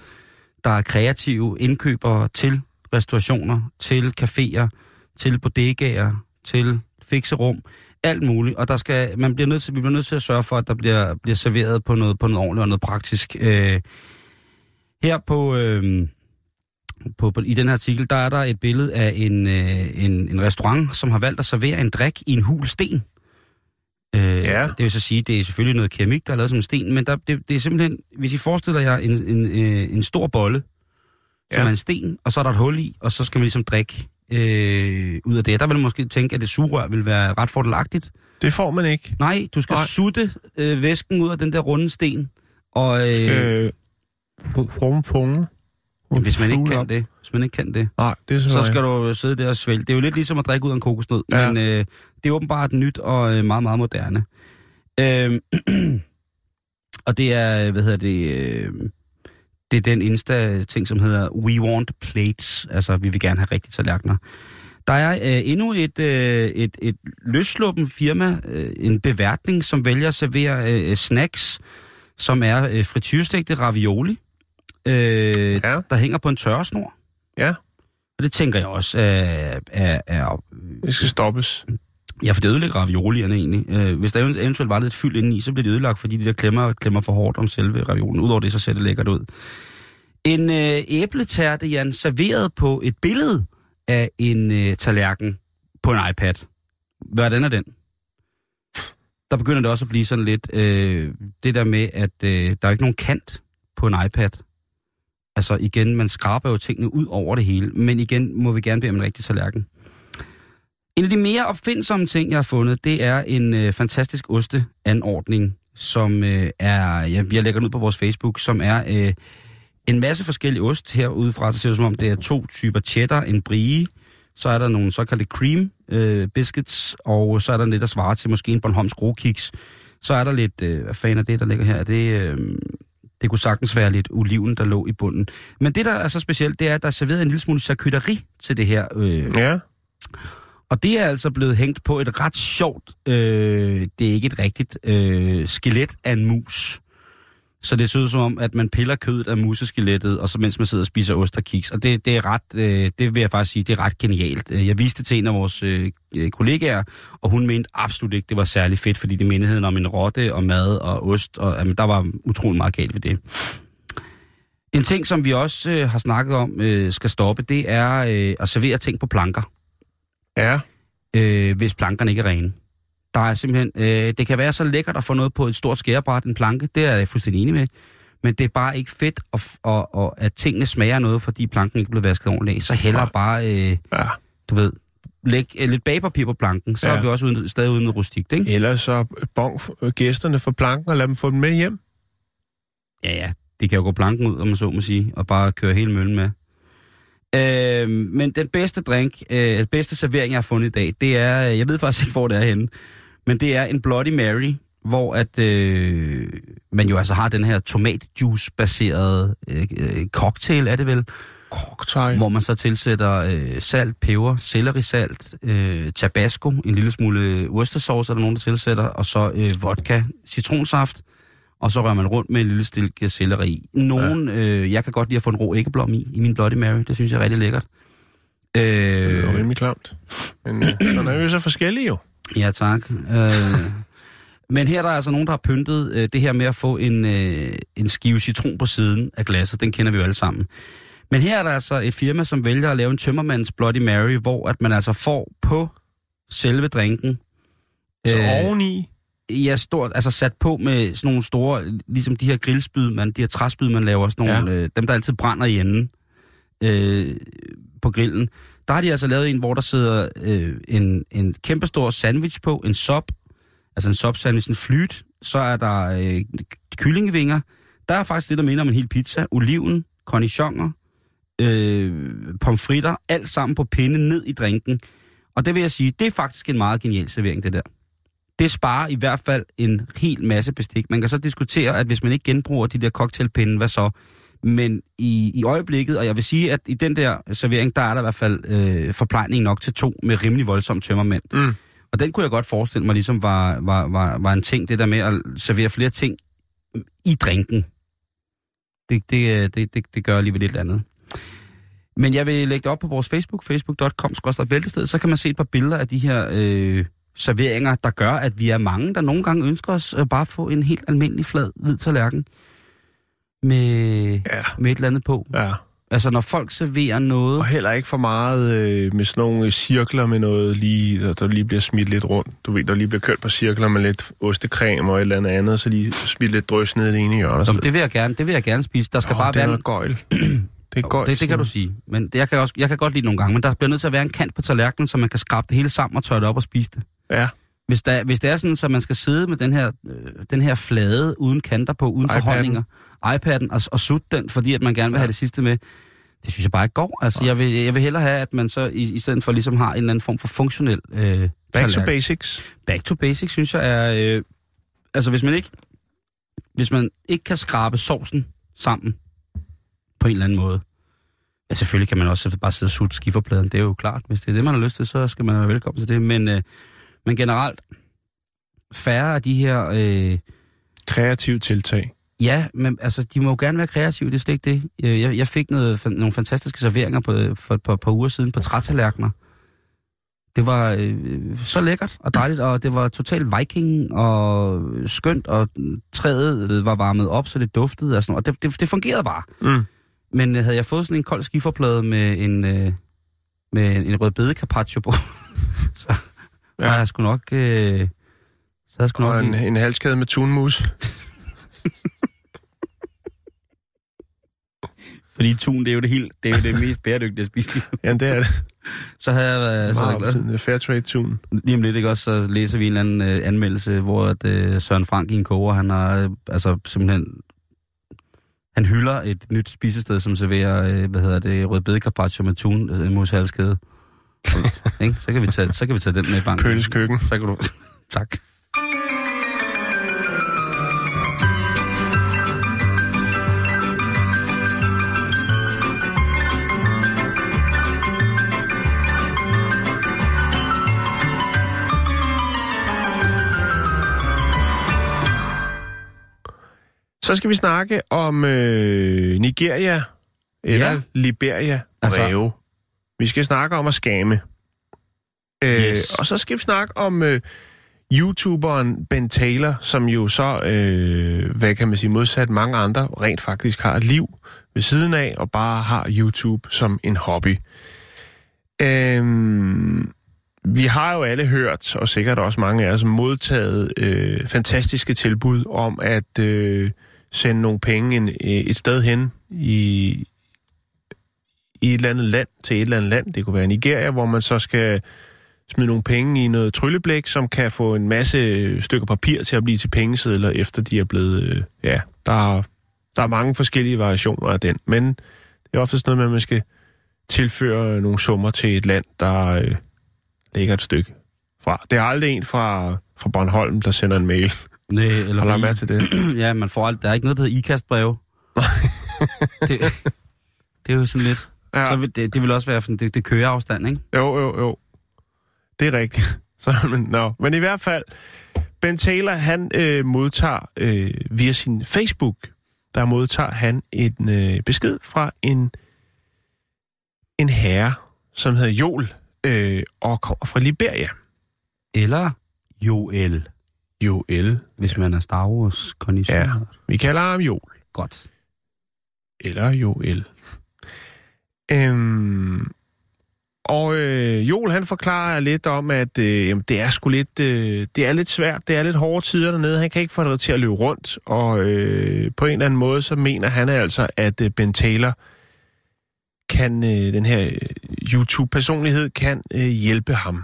Speaker 1: der er kreative indkøbere til restaurationer, til caféer, til bodegaer, til fikserum, alt muligt. Og der skal, man bliver nødt til, vi bliver nødt til at sørge for, at der bliver, bliver serveret på noget, på noget ordentligt og noget praktisk. Øh, her på, øh, på, på, i den her artikel, der er der et billede af en, øh, en, en restaurant, som har valgt at servere en drik i en hul sten. Øh,
Speaker 2: Ja.
Speaker 1: Det vil så sige, det er selvfølgelig noget keramik, der er lavet som en sten, men der, det, det er simpelthen, hvis I forestiller jer en, en, øh, en stor bolle, som
Speaker 2: Ja.
Speaker 1: er en sten, og så er der et hul i, og så skal man ligesom drikke øh, ud af det. Der vil man måske tænke, at det sugerør vil være ret fordelagtigt.
Speaker 2: Det får man ikke.
Speaker 1: Nej, du skal
Speaker 2: Nej.
Speaker 1: Sutte øh, væsken ud af den der runde sten, og øh,
Speaker 2: Øh, Rum punge.
Speaker 1: hvis man ikke kan
Speaker 2: op.
Speaker 1: det, hvis man ikke kan det,
Speaker 2: Nej, det er så,
Speaker 1: så skal du sidde der og svælge. Det er jo lidt ligesom at drikke ud af en kokosnød,
Speaker 2: Ja.
Speaker 1: men øh, det er åbenbart nyt og øh, meget, meget moderne. Øh, og det er, hvad hedder det, øh, det er den Insta-ting, som hedder We Want Plates, altså vi vil gerne have rigtige tallerkener. Der er øh, endnu et, øh, et, et løssluppen firma, øh, en beværtning, som vælger at servere øh, snacks, som er øh, frityrstegte ravioli, øh,
Speaker 2: Ja.
Speaker 1: der hænger på en tørresnor.
Speaker 2: Ja,
Speaker 1: Og det tænker jeg også er, er, er
Speaker 2: det skal stoppes.
Speaker 1: Ja, for det ødelægger raviolierne egentlig. Øh, hvis der eventuelt var lidt fyld indeni, så bliver det ødelagt, fordi de der klemmer, klemmer for hårdt om selve raviolen. Udover det, så ser det lækkert ud. En øh, æbletærte, Jan, serveret på et billede af en øh, tallerken på en iPad. Hvordan er den? Der begynder det også at blive sådan lidt, øh, det der med, at øh, der er ikke nogen kant på en iPad. Altså igen, man skraber jo tingene ud over det hele, men igen må vi gerne bede om en rigtig tallerken. En af de mere opfindsomme ting, jeg har fundet, det er en øh, fantastisk osteanordning, som øh, er, ja, vi har den ud på vores Facebook, som er øh, en masse forskellige ost herudefra. Så ser det ud som om, det er to typer cheddar, en brie, så er der nogle såkaldte cream øh, biscuits, og så er der lidt, der svarer til måske en Bornholms grokiks. Så er der lidt, øh, hvad fanden er det, der ligger her? Er Det, øh, det kunne sagtens være lidt oliven, der lå i bunden. Men det, der er så specielt, det er, at der er serveret en lille smule charcuterie til det her øh,
Speaker 2: Ja,
Speaker 1: Og det er altså blevet hængt på et ret sjovt, øh, det er ikke et rigtigt øh, skelet af en mus. Så det ser ud som om, at man piller kødet af museskelettet, og så mens man sidder og spiser ost og kiks. Og det, det er ret, øh, det vil jeg faktisk sige, det er ret genialt. Øh, jeg viste det til en af vores øh, kollegaer, og hun mente absolut ikke, det var særlig fedt, fordi det mindede om en rotte og mad og ost, og jamen, der var utrolig meget galt ved det. En ting, som vi også øh, har snakket om, øh, skal stoppe, det er øh, at servere ting på planker.
Speaker 2: Ja.
Speaker 1: Øh, hvis plankerne ikke er rene. Der er simpelthen, øh, det kan være så lækkert at få noget på et stort skærebræt, en planke, det er jeg fuldstændig enig med. Men det er bare ikke fedt, at, at, at, at tingene smager noget, fordi planken ikke blev vasket ordentligt. Så heller bare, øh,
Speaker 2: ja.
Speaker 1: du ved, læg øh, lidt bagpapir på planken, så ja. er vi også uden, stadig uden rustikt, ikke?
Speaker 2: Eller så bong gæsterne for planken og lad dem få dem med hjem.
Speaker 1: Ja, ja, de kan jo gå planken ud, om man så må sige, og bare køre hele møllen med. Øh, men den bedste drink, øh, den bedste servering, jeg har fundet i dag, det er, jeg ved faktisk ikke, hvor det er henne, men det er en Bloody Mary, hvor at øh, man jo altså har den her tomatjuice-baserede øh, øh, cocktail, er det vel?
Speaker 2: Cocktail.
Speaker 1: Hvor man så tilsætter øh, salt, peber, sellerisalt, øh, tabasco, en lille smule ostersauce, er der nogen, der tilsætter, og så øh, vodka, citronsaft, og så rører man rundt med en lille stilke selleri i. Nogen, ja. øh, jeg kan godt lide at få en rå æggeblom i, i min Bloody Mary, det synes jeg er rigtig lækkert.
Speaker 2: Øh, det er jo rimelig klamt. Men øh, sådan er vi så forskellige jo.
Speaker 1: Ja, tak. Øh, men her er der altså nogen, der har pyntet øh, det her med at få en, øh, en skive citron på siden af glasset. Den kender vi jo alle sammen. Men her er der altså et firma, som vælger at lave en tømmermands Bloody Mary, hvor at man altså får på selve drinken.
Speaker 2: Så øh, oveni?
Speaker 1: Ja, stort, altså sat på med sådan nogle store, ligesom de her grillspyd, man, de her træspyd, man laver, sådan nogle, ja. øh, dem der altid brænder i enden øh, på grillen. Der har de altså lavet en, hvor der sidder øh, en, en kæmpestor sandwich på, en sop, altså en sop sandwich, en flyt, så er der øh, kyllingevinger, der er faktisk det, der minder om en hel pizza, oliven, cornichoner, øh, pomfritter, alt sammen på pinde ned i drinken. Og det vil jeg sige, det er faktisk en meget genial servering, det der. Det sparer i hvert fald en hel masse bestik. Man kan så diskutere, at hvis man ikke genbruger de der cocktailpinde, hvad så? Men i, i øjeblikket, og jeg vil sige, at i den der servering, der er der i hvert fald øh, forplejning nok til to med rimelig voldsom tømmermænd. Mm. Og den kunne jeg godt forestille mig ligesom var, var, var, var en ting, det der med at servere flere ting i drinken. Det, det, øh, det, det, det gør alligevel lidt andet. Men jeg vil lægge det op på vores Facebook, facebook.com, væltested, så kan man se et par billeder af de her øh, serveringer, der gør, at vi er mange, der nogle gange ønsker os at bare få en helt almindelig flad hvid tallerken med, ja. med et eller andet på.
Speaker 2: Ja.
Speaker 1: Altså når folk serverer noget...
Speaker 2: Og heller ikke for meget øh, med sådan nogle cirkler med noget, lige, der, der lige bliver smidt lidt rundt. Du ved, der lige bliver kørt på cirkler med lidt ostecreme og et eller andet andet, så lige smidt lidt drøs ned i det ene hjørne.
Speaker 1: Nå, det vil jeg gerne, det vil jeg gerne spise. Der skal oh, bare
Speaker 2: det
Speaker 1: være...
Speaker 2: Det er gøjl.
Speaker 1: Det, er godt, det, det kan du sige. Men det, jeg, kan også, jeg kan godt lide nogle gange, men der bliver nødt til at være en kant på tallerkenen, så man kan skrabe det hele sammen og tørre det op og spise det.
Speaker 2: Ja.
Speaker 1: Hvis, der, hvis det er sådan, så man skal sidde med den her, øh, den her flade, uden kanter på, uden iPad'en. forholdninger, iPad'en, og, og sutte den, fordi at man gerne vil have det sidste med, det synes jeg bare ikke går. Altså, jeg vil, jeg vil hellere have, at man så i, i stedet for ligesom har en eller anden form for funktionel... Øh,
Speaker 2: Back tallerken. to basics.
Speaker 1: Back to basics, synes jeg er... Øh, altså, hvis man ikke hvis man ikke kan skrabe sovsen sammen på en eller anden måde, ja, selvfølgelig kan man også bare sidde og sutte skiferpladen, det er jo klart. Hvis det er det, man har lyst til, så skal man være velkommen til det. Men, øh, men generelt, færre af de her... Øh,
Speaker 2: Kreative tiltag.
Speaker 1: Ja, men altså, de må jo gerne være kreative, det er slet ikke det. Jeg, jeg fik noget, nogle fantastiske serveringer på, for et par, par uger siden på trætallerkener. Det var øh, så lækkert og dejligt, og det var totalt viking og skønt, og træet var varmet op, så det duftede og sådan noget. Og det, det, det fungerede bare. Mm. Men øh, havde jeg fået sådan en kold skiferplade med en, øh, med en, en rødbede carpaccio på, så ja. har jeg sgu nok... Øh, så
Speaker 2: jeg sgu nok og en, en halskæde med tunmus.
Speaker 1: Fordi tun, det er jo det, helt, det, er jo det mest bæredygtige at spise.
Speaker 2: ja, det er det.
Speaker 1: Så havde jeg været så glad.
Speaker 2: Meget fair trade tun.
Speaker 1: Lige om lidt, ikke også, så læser vi en eller anden uh, anmeldelse, hvor at, uh, Søren Frank i en koger, han har uh, altså simpelthen han hylder et nyt spisested, som serverer, uh, hvad hedder det, rødbede carpaccio med tun, en mushalskede. ikke? Så kan vi tage, så kan vi tage den med i banken.
Speaker 2: Køles køkken.
Speaker 1: Så kan du... tak.
Speaker 2: Så skal vi snakke om øh, Nigeria eller
Speaker 1: Ja.
Speaker 2: Liberia
Speaker 1: Altså-
Speaker 2: breve. Vi skal snakke om at skame. Øh,
Speaker 1: Yes.
Speaker 2: Og så skal vi snakke om øh, YouTuberen Ben Taylor, som jo så, øh, hvad kan man sige, modsat mange andre, rent faktisk har et liv ved siden af, og bare har YouTube som en hobby. Øh, vi har jo alle hørt, og sikkert også mange af os, modtaget øh, fantastiske tilbud om at øh, sende nogle penge en, øh, et sted hen i, i et eller andet land til et eller andet land. Det kunne være Nigeria, hvor man så skal smide nogle penge i noget trylleblæk, som kan få en masse stykker papir til at blive til pengesedler, efter de er blevet... Øh, ja, der er, der er mange forskellige variationer af den, men det er oftest noget med, at man skal tilføre nogle summer til et land, der øh, ligger et stykke fra. Det er aldrig en fra, fra Bornholm, der sender en mail.
Speaker 1: Nej, eller
Speaker 2: Har du med til det?
Speaker 1: ja, man får alt. Der er ikke noget, der hedder ikastbreve. det, det er jo sådan lidt... Ja.
Speaker 2: Ja.
Speaker 1: Så vil det, det vil også være sådan, det, det kører afstand, ikke?
Speaker 2: Jo, jo, jo. Det er rigtigt. Så, men, no. men i hvert fald, Ben Taylor, han øh, modtager øh, via sin Facebook, der modtager han en øh, besked fra en, en herre, som hedder Joel, øh, og kommer fra Liberia.
Speaker 1: Eller Joel,
Speaker 2: Joel.
Speaker 1: hvis man er Star Wars.
Speaker 2: Ja. Vi kalder ham Joel.
Speaker 1: Godt.
Speaker 2: Eller Joel. Øhm, og øh, Joel han forklarer lidt om, at øh, jamen, det er sgu lidt, øh, det er lidt svært, det er lidt hårde tider dernede. Han kan ikke få det til at løbe rundt, og øh, på en eller anden måde, så mener han altså, at øh, Ben Taylor kan, øh, den her øh, YouTube-personlighed, kan øh, hjælpe ham.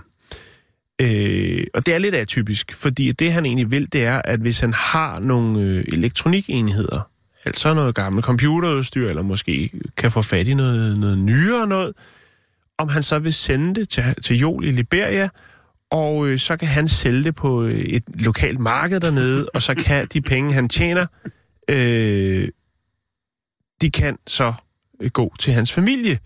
Speaker 2: Øh, og det er lidt atypisk, fordi det han egentlig vil, det er, at hvis han har nogle øh, elektronikenheder, altså noget gammelt computerudstyr, eller måske kan få fat i noget, noget nyere noget, om han så vil sende det til, til Jol i Liberia, og øh, så kan han sælge det på øh, et lokalt marked dernede, og så kan de penge, han tjener, øh, de kan så øh, gå til hans familie.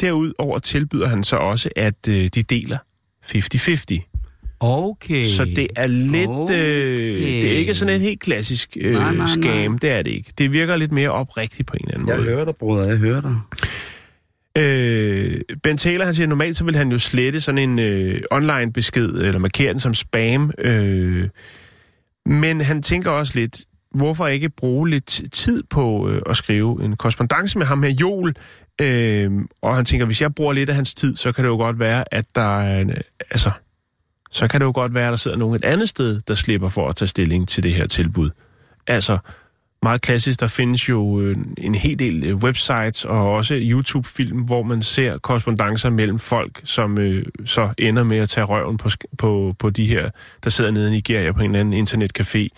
Speaker 2: Derudover tilbyder han så også, at øh, de deler 50-50.
Speaker 1: Okay.
Speaker 2: Så det er lidt...
Speaker 1: Okay.
Speaker 2: Øh, det er ikke sådan et helt klassisk øh,
Speaker 1: Nej, nej, nej.
Speaker 2: scam, det er det ikke. Det virker lidt mere oprigtigt på en eller anden
Speaker 1: Jeg
Speaker 2: måde.
Speaker 1: hører dig, bruder, jeg hører dig.
Speaker 2: Øh, ben Taylor, han siger, normalt så vil han jo slette sådan en øh, online besked, eller markere den som spam. Øh, men han tænker også lidt, hvorfor ikke bruge lidt tid på øh, at skrive en korrespondence med ham her, Joel? Øh, og han tænker, hvis jeg bruger lidt af hans tid, så kan det jo godt være, at der er... en, øh, Altså, så kan det jo godt være, at der sidder nogen et andet sted, der slipper for at tage stilling til det her tilbud. Altså, meget klassisk, der findes jo øh, en hel del øh, websites og også YouTube-film, hvor man ser korrespondencer mellem folk, som øh, så ender med at tage røven på, på, på de her, der sidder nede i Nigeria på en eller anden internetcafé,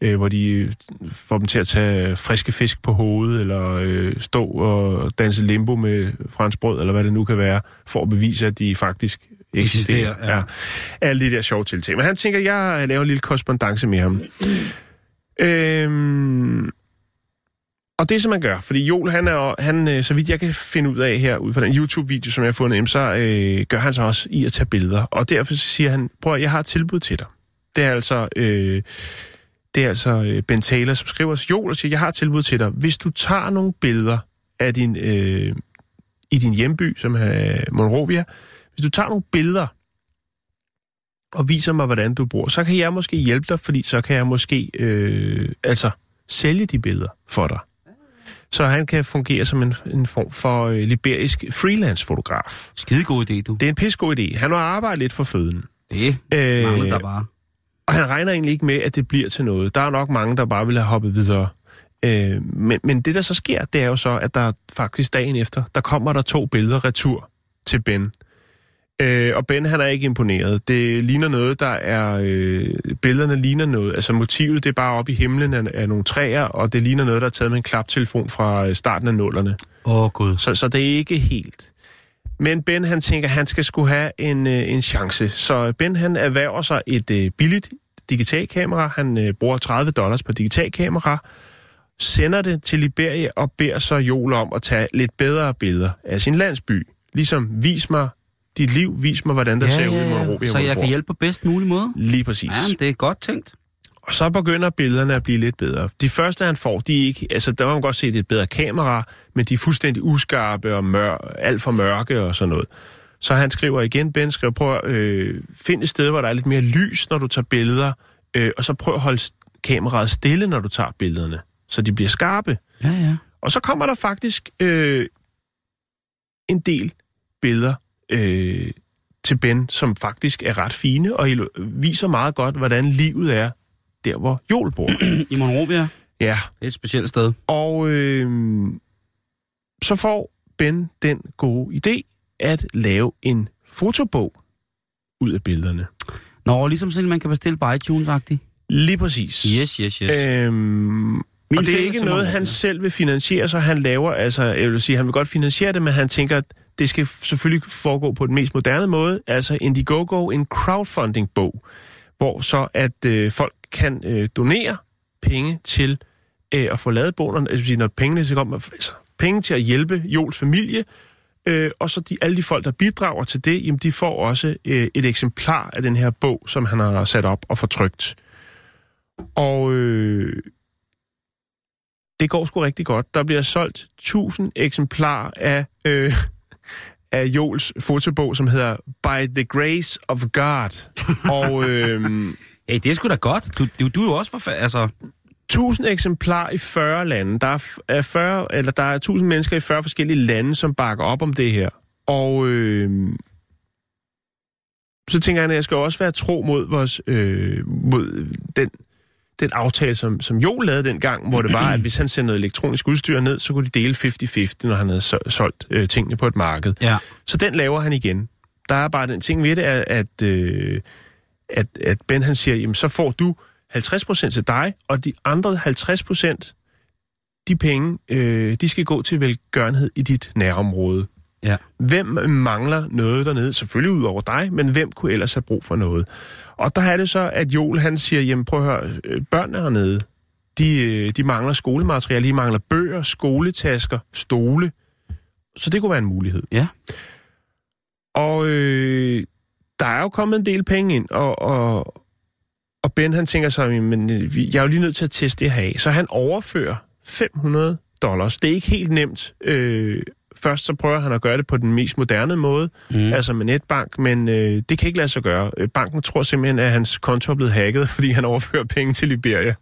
Speaker 2: øh, hvor de øh, får dem til at tage friske fisk på hovedet, eller øh, stå og danse limbo med fransk brød, eller hvad det nu kan være, for at bevise, at de faktisk eksisterer.
Speaker 1: Eksisterer, ja.
Speaker 2: ja. Alle de der sjove tiltag. Men han tænker, jeg laver en lille korrespondence med ham. Øhm, og det, som man gør, fordi Joel, han er, han, øh, så vidt jeg kan finde ud af her, ud fra den YouTube-video, som jeg har fundet, så øh, gør han så også i at tage billeder. Og derfor siger han, prøv at, jeg har et tilbud til dig. Det er altså, øh, det er altså øh, Ben Taylor, som skriver til Joel og siger, jeg har et tilbud til dig. Hvis du tager nogle billeder af din, øh, i din hjemby, som er Monrovia, hvis du tager nogle billeder og viser mig, hvordan du bor, så kan jeg måske hjælpe dig, fordi så kan jeg måske øh, altså sælge de billeder for dig. Så han kan fungere som en, en form for øh, liberisk freelance-fotograf.
Speaker 1: Skide god idé, du.
Speaker 2: Det er en pissegod idé. Han har arbejdet lidt for føden.
Speaker 1: Det
Speaker 2: Øh,
Speaker 1: der bare.
Speaker 2: og han regner egentlig ikke med, at det bliver til noget. Der er nok mange, der bare vil have hoppet videre. Øh, men, men det, der så sker, det er jo så, at der faktisk dagen efter, der kommer der to billeder retur til Ben. Øh, og Ben, han er ikke imponeret. Det ligner noget, der er... Øh, billederne ligner noget. Altså motivet, det er bare oppe i himlen af, af nogle træer, og det ligner noget, der er taget med en klaptelefon fra øh, starten af nullerne.
Speaker 1: Åh, oh, gud.
Speaker 2: Så, så det er ikke helt. Men Ben, han tænker, han skal skulle have en, øh, en chance. Så Ben, han erhverver sig et øh, billigt digitalkamera. Han øh, bruger 30 dollars på digitalkamera, sender det til Liberia og beder så Joel om at tage lidt bedre billeder af sin landsby. Ligesom, vis mig dit liv, vis mig, hvordan der ser ud i Monrovia.
Speaker 1: Så jeg kan hjælpe på bedst mulig måde.
Speaker 2: Lige præcis.
Speaker 1: Ja, det er godt tænkt.
Speaker 2: Og så begynder billederne at blive lidt bedre. De første, han får, de er ikke... Altså, der må man godt se, det er et bedre kamera, men de er fuldstændig uskarpe og mør, alt for mørke og sådan noget. Så han skriver igen, Ben skriver, prøv at øh, finde et sted, hvor der er lidt mere lys, når du tager billeder, øh, og så prøv at holde kameraet stille, når du tager billederne, så de bliver skarpe.
Speaker 1: Ja, ja.
Speaker 2: Og så kommer der faktisk øh, en del billeder øh, til Ben, som faktisk er ret fine, og viser meget godt, hvordan livet er der, hvor Joel bor.
Speaker 1: I Monrovia?
Speaker 2: Ja.
Speaker 1: Det er et specielt sted.
Speaker 2: Og øh, så får Ben den gode idé at lave en fotobog ud af billederne.
Speaker 1: Nå, ligesom sådan, man kan bestille på iTunes-agtigt.
Speaker 2: Lige præcis.
Speaker 1: Yes, yes, yes.
Speaker 2: Øhm,
Speaker 1: Min
Speaker 2: og det er ikke noget, han selv vil finansiere, så han laver, altså, jeg vil sige, han vil godt finansiere det, men han tænker, at det skal selvfølgelig foregå på den mest moderne måde, altså Indiegogo, en crowdfunding-bog, hvor så at øh, folk kan øh, donere penge til øh, at få lavet bogen, altså når pengene så kommer, altså penge til at hjælpe Jols familie, øh, og så de, alle de folk, der bidrager til det, jamen de får også øh, et eksemplar af den her bog, som han har sat op og fortrykt. Og øh, det går sgu rigtig godt. Der bliver solgt 1000 eksemplarer af, øh, af Jols fotobog, som hedder By the Grace of God. Og øh,
Speaker 1: Hey, det er sgu da godt. Du, du, du er jo også for... Altså,
Speaker 2: 1000 eksemplarer i 40 lande. Der er, er 40, eller der er 1000 mennesker i 40 forskellige lande, som bakker op om det her. Og øh, så tænker jeg, at jeg skal også være tro mod, vores, øh, mod den, den aftale, som, som Jo lavede dengang, hvor det var, at hvis han sendte noget elektronisk udstyr ned, så kunne de dele 50-50, når han havde so- solgt øh, tingene på et marked.
Speaker 1: ja.
Speaker 2: Så den laver han igen. Der er bare den ting ved det, at, at, øh, at, at Ben han siger, jamen så får du 50% til dig, og de andre 50%, de penge, øh, de skal gå til velgørenhed i dit nærområde.
Speaker 1: Ja.
Speaker 2: Hvem mangler noget dernede? Selvfølgelig ud over dig, men hvem kunne ellers have brug for noget? Og der er det så, at Joel han siger, jamen prøv at høre, øh, børnene hernede, de, øh, de mangler skolemateriale, de mangler bøger, skoletasker, stole. Så det kunne være en mulighed.
Speaker 1: Ja.
Speaker 2: Og øh, der er jo kommet en del penge ind, og, og, og Ben han tænker så, men øh, jeg er jo lige nødt til at teste det her af. Så han overfører 500 dollars. Det er ikke helt nemt. Øh, først så prøver han at gøre det på den mest moderne måde,
Speaker 1: Mm.
Speaker 2: altså med netbank, men øh, det kan ikke lade sig gøre. Øh, Banken tror simpelthen, at hans konto er blevet hacket, fordi han overfører penge til Liberia.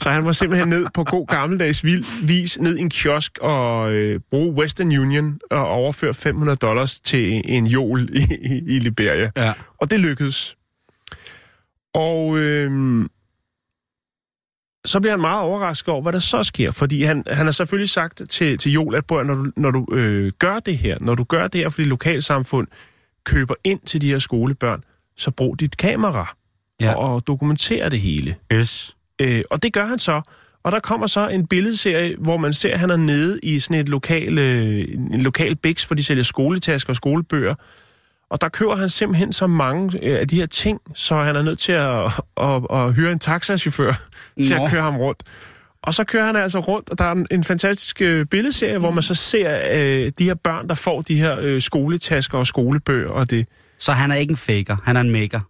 Speaker 2: så han var simpelthen ned på god gammeldags vis, ned i en kiosk og øh, bruge Western Union og overføre 500 dollars til en jol i, i, i Liberia.
Speaker 1: Ja.
Speaker 2: Og det lykkedes. Og øh, så bliver han meget overrasket over, hvad der så sker. Fordi han, han har selvfølgelig sagt til, til Joel, at "Bror, når du, når du øh, gør det her, når du gør det her, fordi lokalsamfund køber ind til de her skolebørn, så brug dit kamera
Speaker 1: Ja.
Speaker 2: og, og dokumentere det hele.
Speaker 1: Yes.
Speaker 2: Øh, og det gør han så. Og der kommer så en billedserie, hvor man ser, at han er nede i sådan et lokal, øh, en lokal biks, hvor de sælger skoletasker og skolebøger. Og der køber han simpelthen så mange øh, af de her ting, så han er nødt til at, at, at, at hyre en taxachauffør til
Speaker 1: Nå.
Speaker 2: at køre ham rundt. Og så kører han altså rundt, og der er en, en fantastisk øh, billedserie, hvor man så ser øh, de her børn, der får de her øh, skoletasker og skolebøger og det.
Speaker 1: Så han er ikke en faker, han er en maker.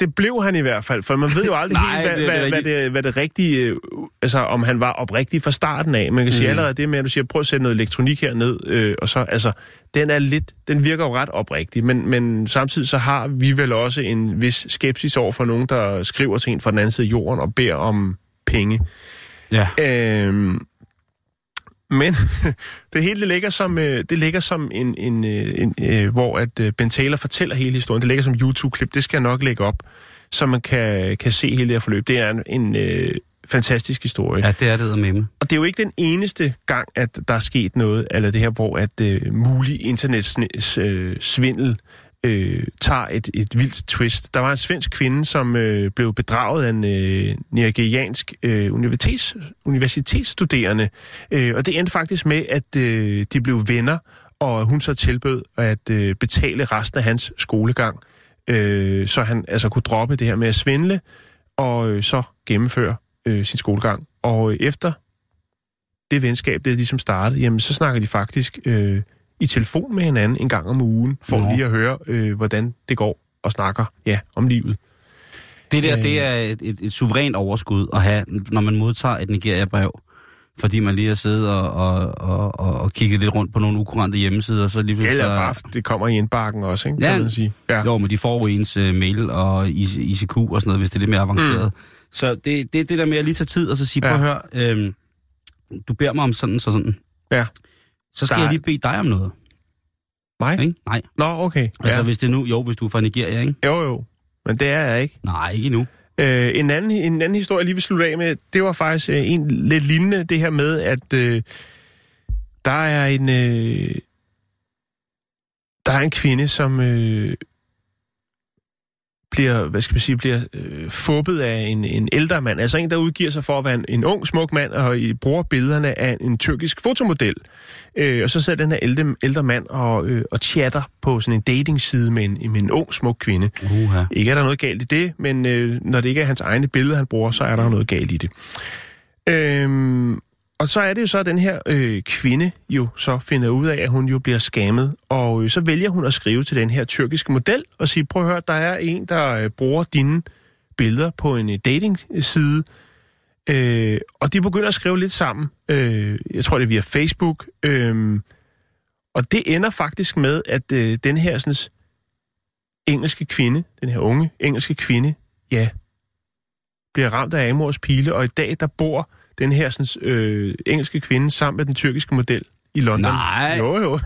Speaker 2: Det blev han i hvert fald, for man ved jo aldrig
Speaker 1: Nej,
Speaker 2: helt,
Speaker 1: det
Speaker 2: hvad,
Speaker 1: er
Speaker 2: hvad, hvad, det, hvad det rigtige, øh, altså om han var oprigtig fra starten af. Man kan mm. sige allerede det med, at du siger, prøv at sætte noget elektronik her ned, øh, og så, altså, den er lidt, den virker jo ret oprigtig, men, men samtidig så har vi vel også en vis skepsis over for nogen, der skriver til en fra den anden side af jorden og beder om penge.
Speaker 1: Ja.
Speaker 2: Øhm, men det hele ligger som, øh, det ligger som en, en, øh, en øh, hvor at øh, Ben Taylor fortæller hele historien. Det ligger som YouTube-klip. Det skal jeg nok lægge op, så man kan, kan se hele det her forløb. Det er en, en øh, fantastisk historie.
Speaker 1: Ja, det er det med
Speaker 2: Og det er jo ikke den eneste gang, at der er sket noget, eller det her, hvor at øh, mulig internetsvindel øh, Øh, tager et, et vildt twist. Der var en svensk kvinde, som øh, blev bedraget af en øh, nigeriansk øh, universitets, universitetsstuderende, øh, og det endte faktisk med, at øh, de blev venner, og hun så tilbød at øh, betale resten af hans skolegang, øh, så han altså kunne droppe det her med at svindle, og øh, så gennemføre øh, sin skolegang. Og øh, efter det venskab, det ligesom startede, jamen så snakker de faktisk øh, i telefon med hinanden en gang om ugen, for
Speaker 1: Nå.
Speaker 2: lige at høre, øh, hvordan det går, og snakker ja, om livet.
Speaker 1: Det der,
Speaker 2: Øh.
Speaker 1: det er et, et, et suverænt overskud at have, når man modtager et Nigeria-brev. Fordi man lige har siddet og, og, og, og, og kigget lidt rundt på nogle ukurante hjemmesider, så lige pludselig...
Speaker 2: Eller bare, det kommer i indbakken også, ikke?
Speaker 1: Ja.
Speaker 2: Kan man sige. Ja.
Speaker 1: Jo, men de får jo ens uh, mail og I- ICQ og sådan noget, hvis det er lidt mere avanceret. Mm. Så det, det er det der med at lige tage tid og så sige,
Speaker 2: ja.
Speaker 1: prøv at høre, øhm, du beder mig om sådan så sådan.
Speaker 2: Ja.
Speaker 1: Så skal
Speaker 2: Der er-
Speaker 1: jeg lige bede dig om noget.
Speaker 2: Mig?
Speaker 1: Ikke? Nej.
Speaker 2: Nå, okay.
Speaker 1: Altså
Speaker 2: Ja.
Speaker 1: hvis det nu, jo, hvis du er fra Nigeria, ikke?
Speaker 2: Jo, jo. Men det er jeg ikke.
Speaker 1: Nej, ikke endnu.
Speaker 2: Øh, en, anden, en anden historie, jeg lige vil slutte af med, det var faktisk øh, en lidt lignende, det her med, at øh, der er en øh, der er en kvinde, som øh, bliver, hvad skal man sige, bliver øh, fubbet af en, en ældre mand. Altså en, der udgiver sig for at være en, en ung, smuk mand, og i, bruger billederne af en tyrkisk fotomodel. Øh, og så sidder den her ældre, ældre mand og, øh, og chatter på sådan en datingside med en, med en ung, smuk kvinde.
Speaker 1: Uha.
Speaker 2: Ikke er der noget galt i det, men øh, når det ikke er hans egne billede, han bruger, så er der noget galt i det. Øhm, og så er det jo så, at den her øh, kvinde jo så finder ud af, at hun jo bliver skammet, og øh, så vælger hun at skrive til den her tyrkiske model og sige, prøv at høre, der er en, der øh, bruger dine billeder på en øh, datingside, øh, og de begynder at skrive lidt sammen. Øh, jeg tror, det er via Facebook. Øh, og det ender faktisk med, at øh, den her sådan, engelske kvinde, den her unge engelske kvinde, ja, bliver ramt af Amors pile, og i dag der bor den her sådan, øh, engelske kvinde sammen med den tyrkiske model i London.
Speaker 1: Nej.
Speaker 2: Jo, jo.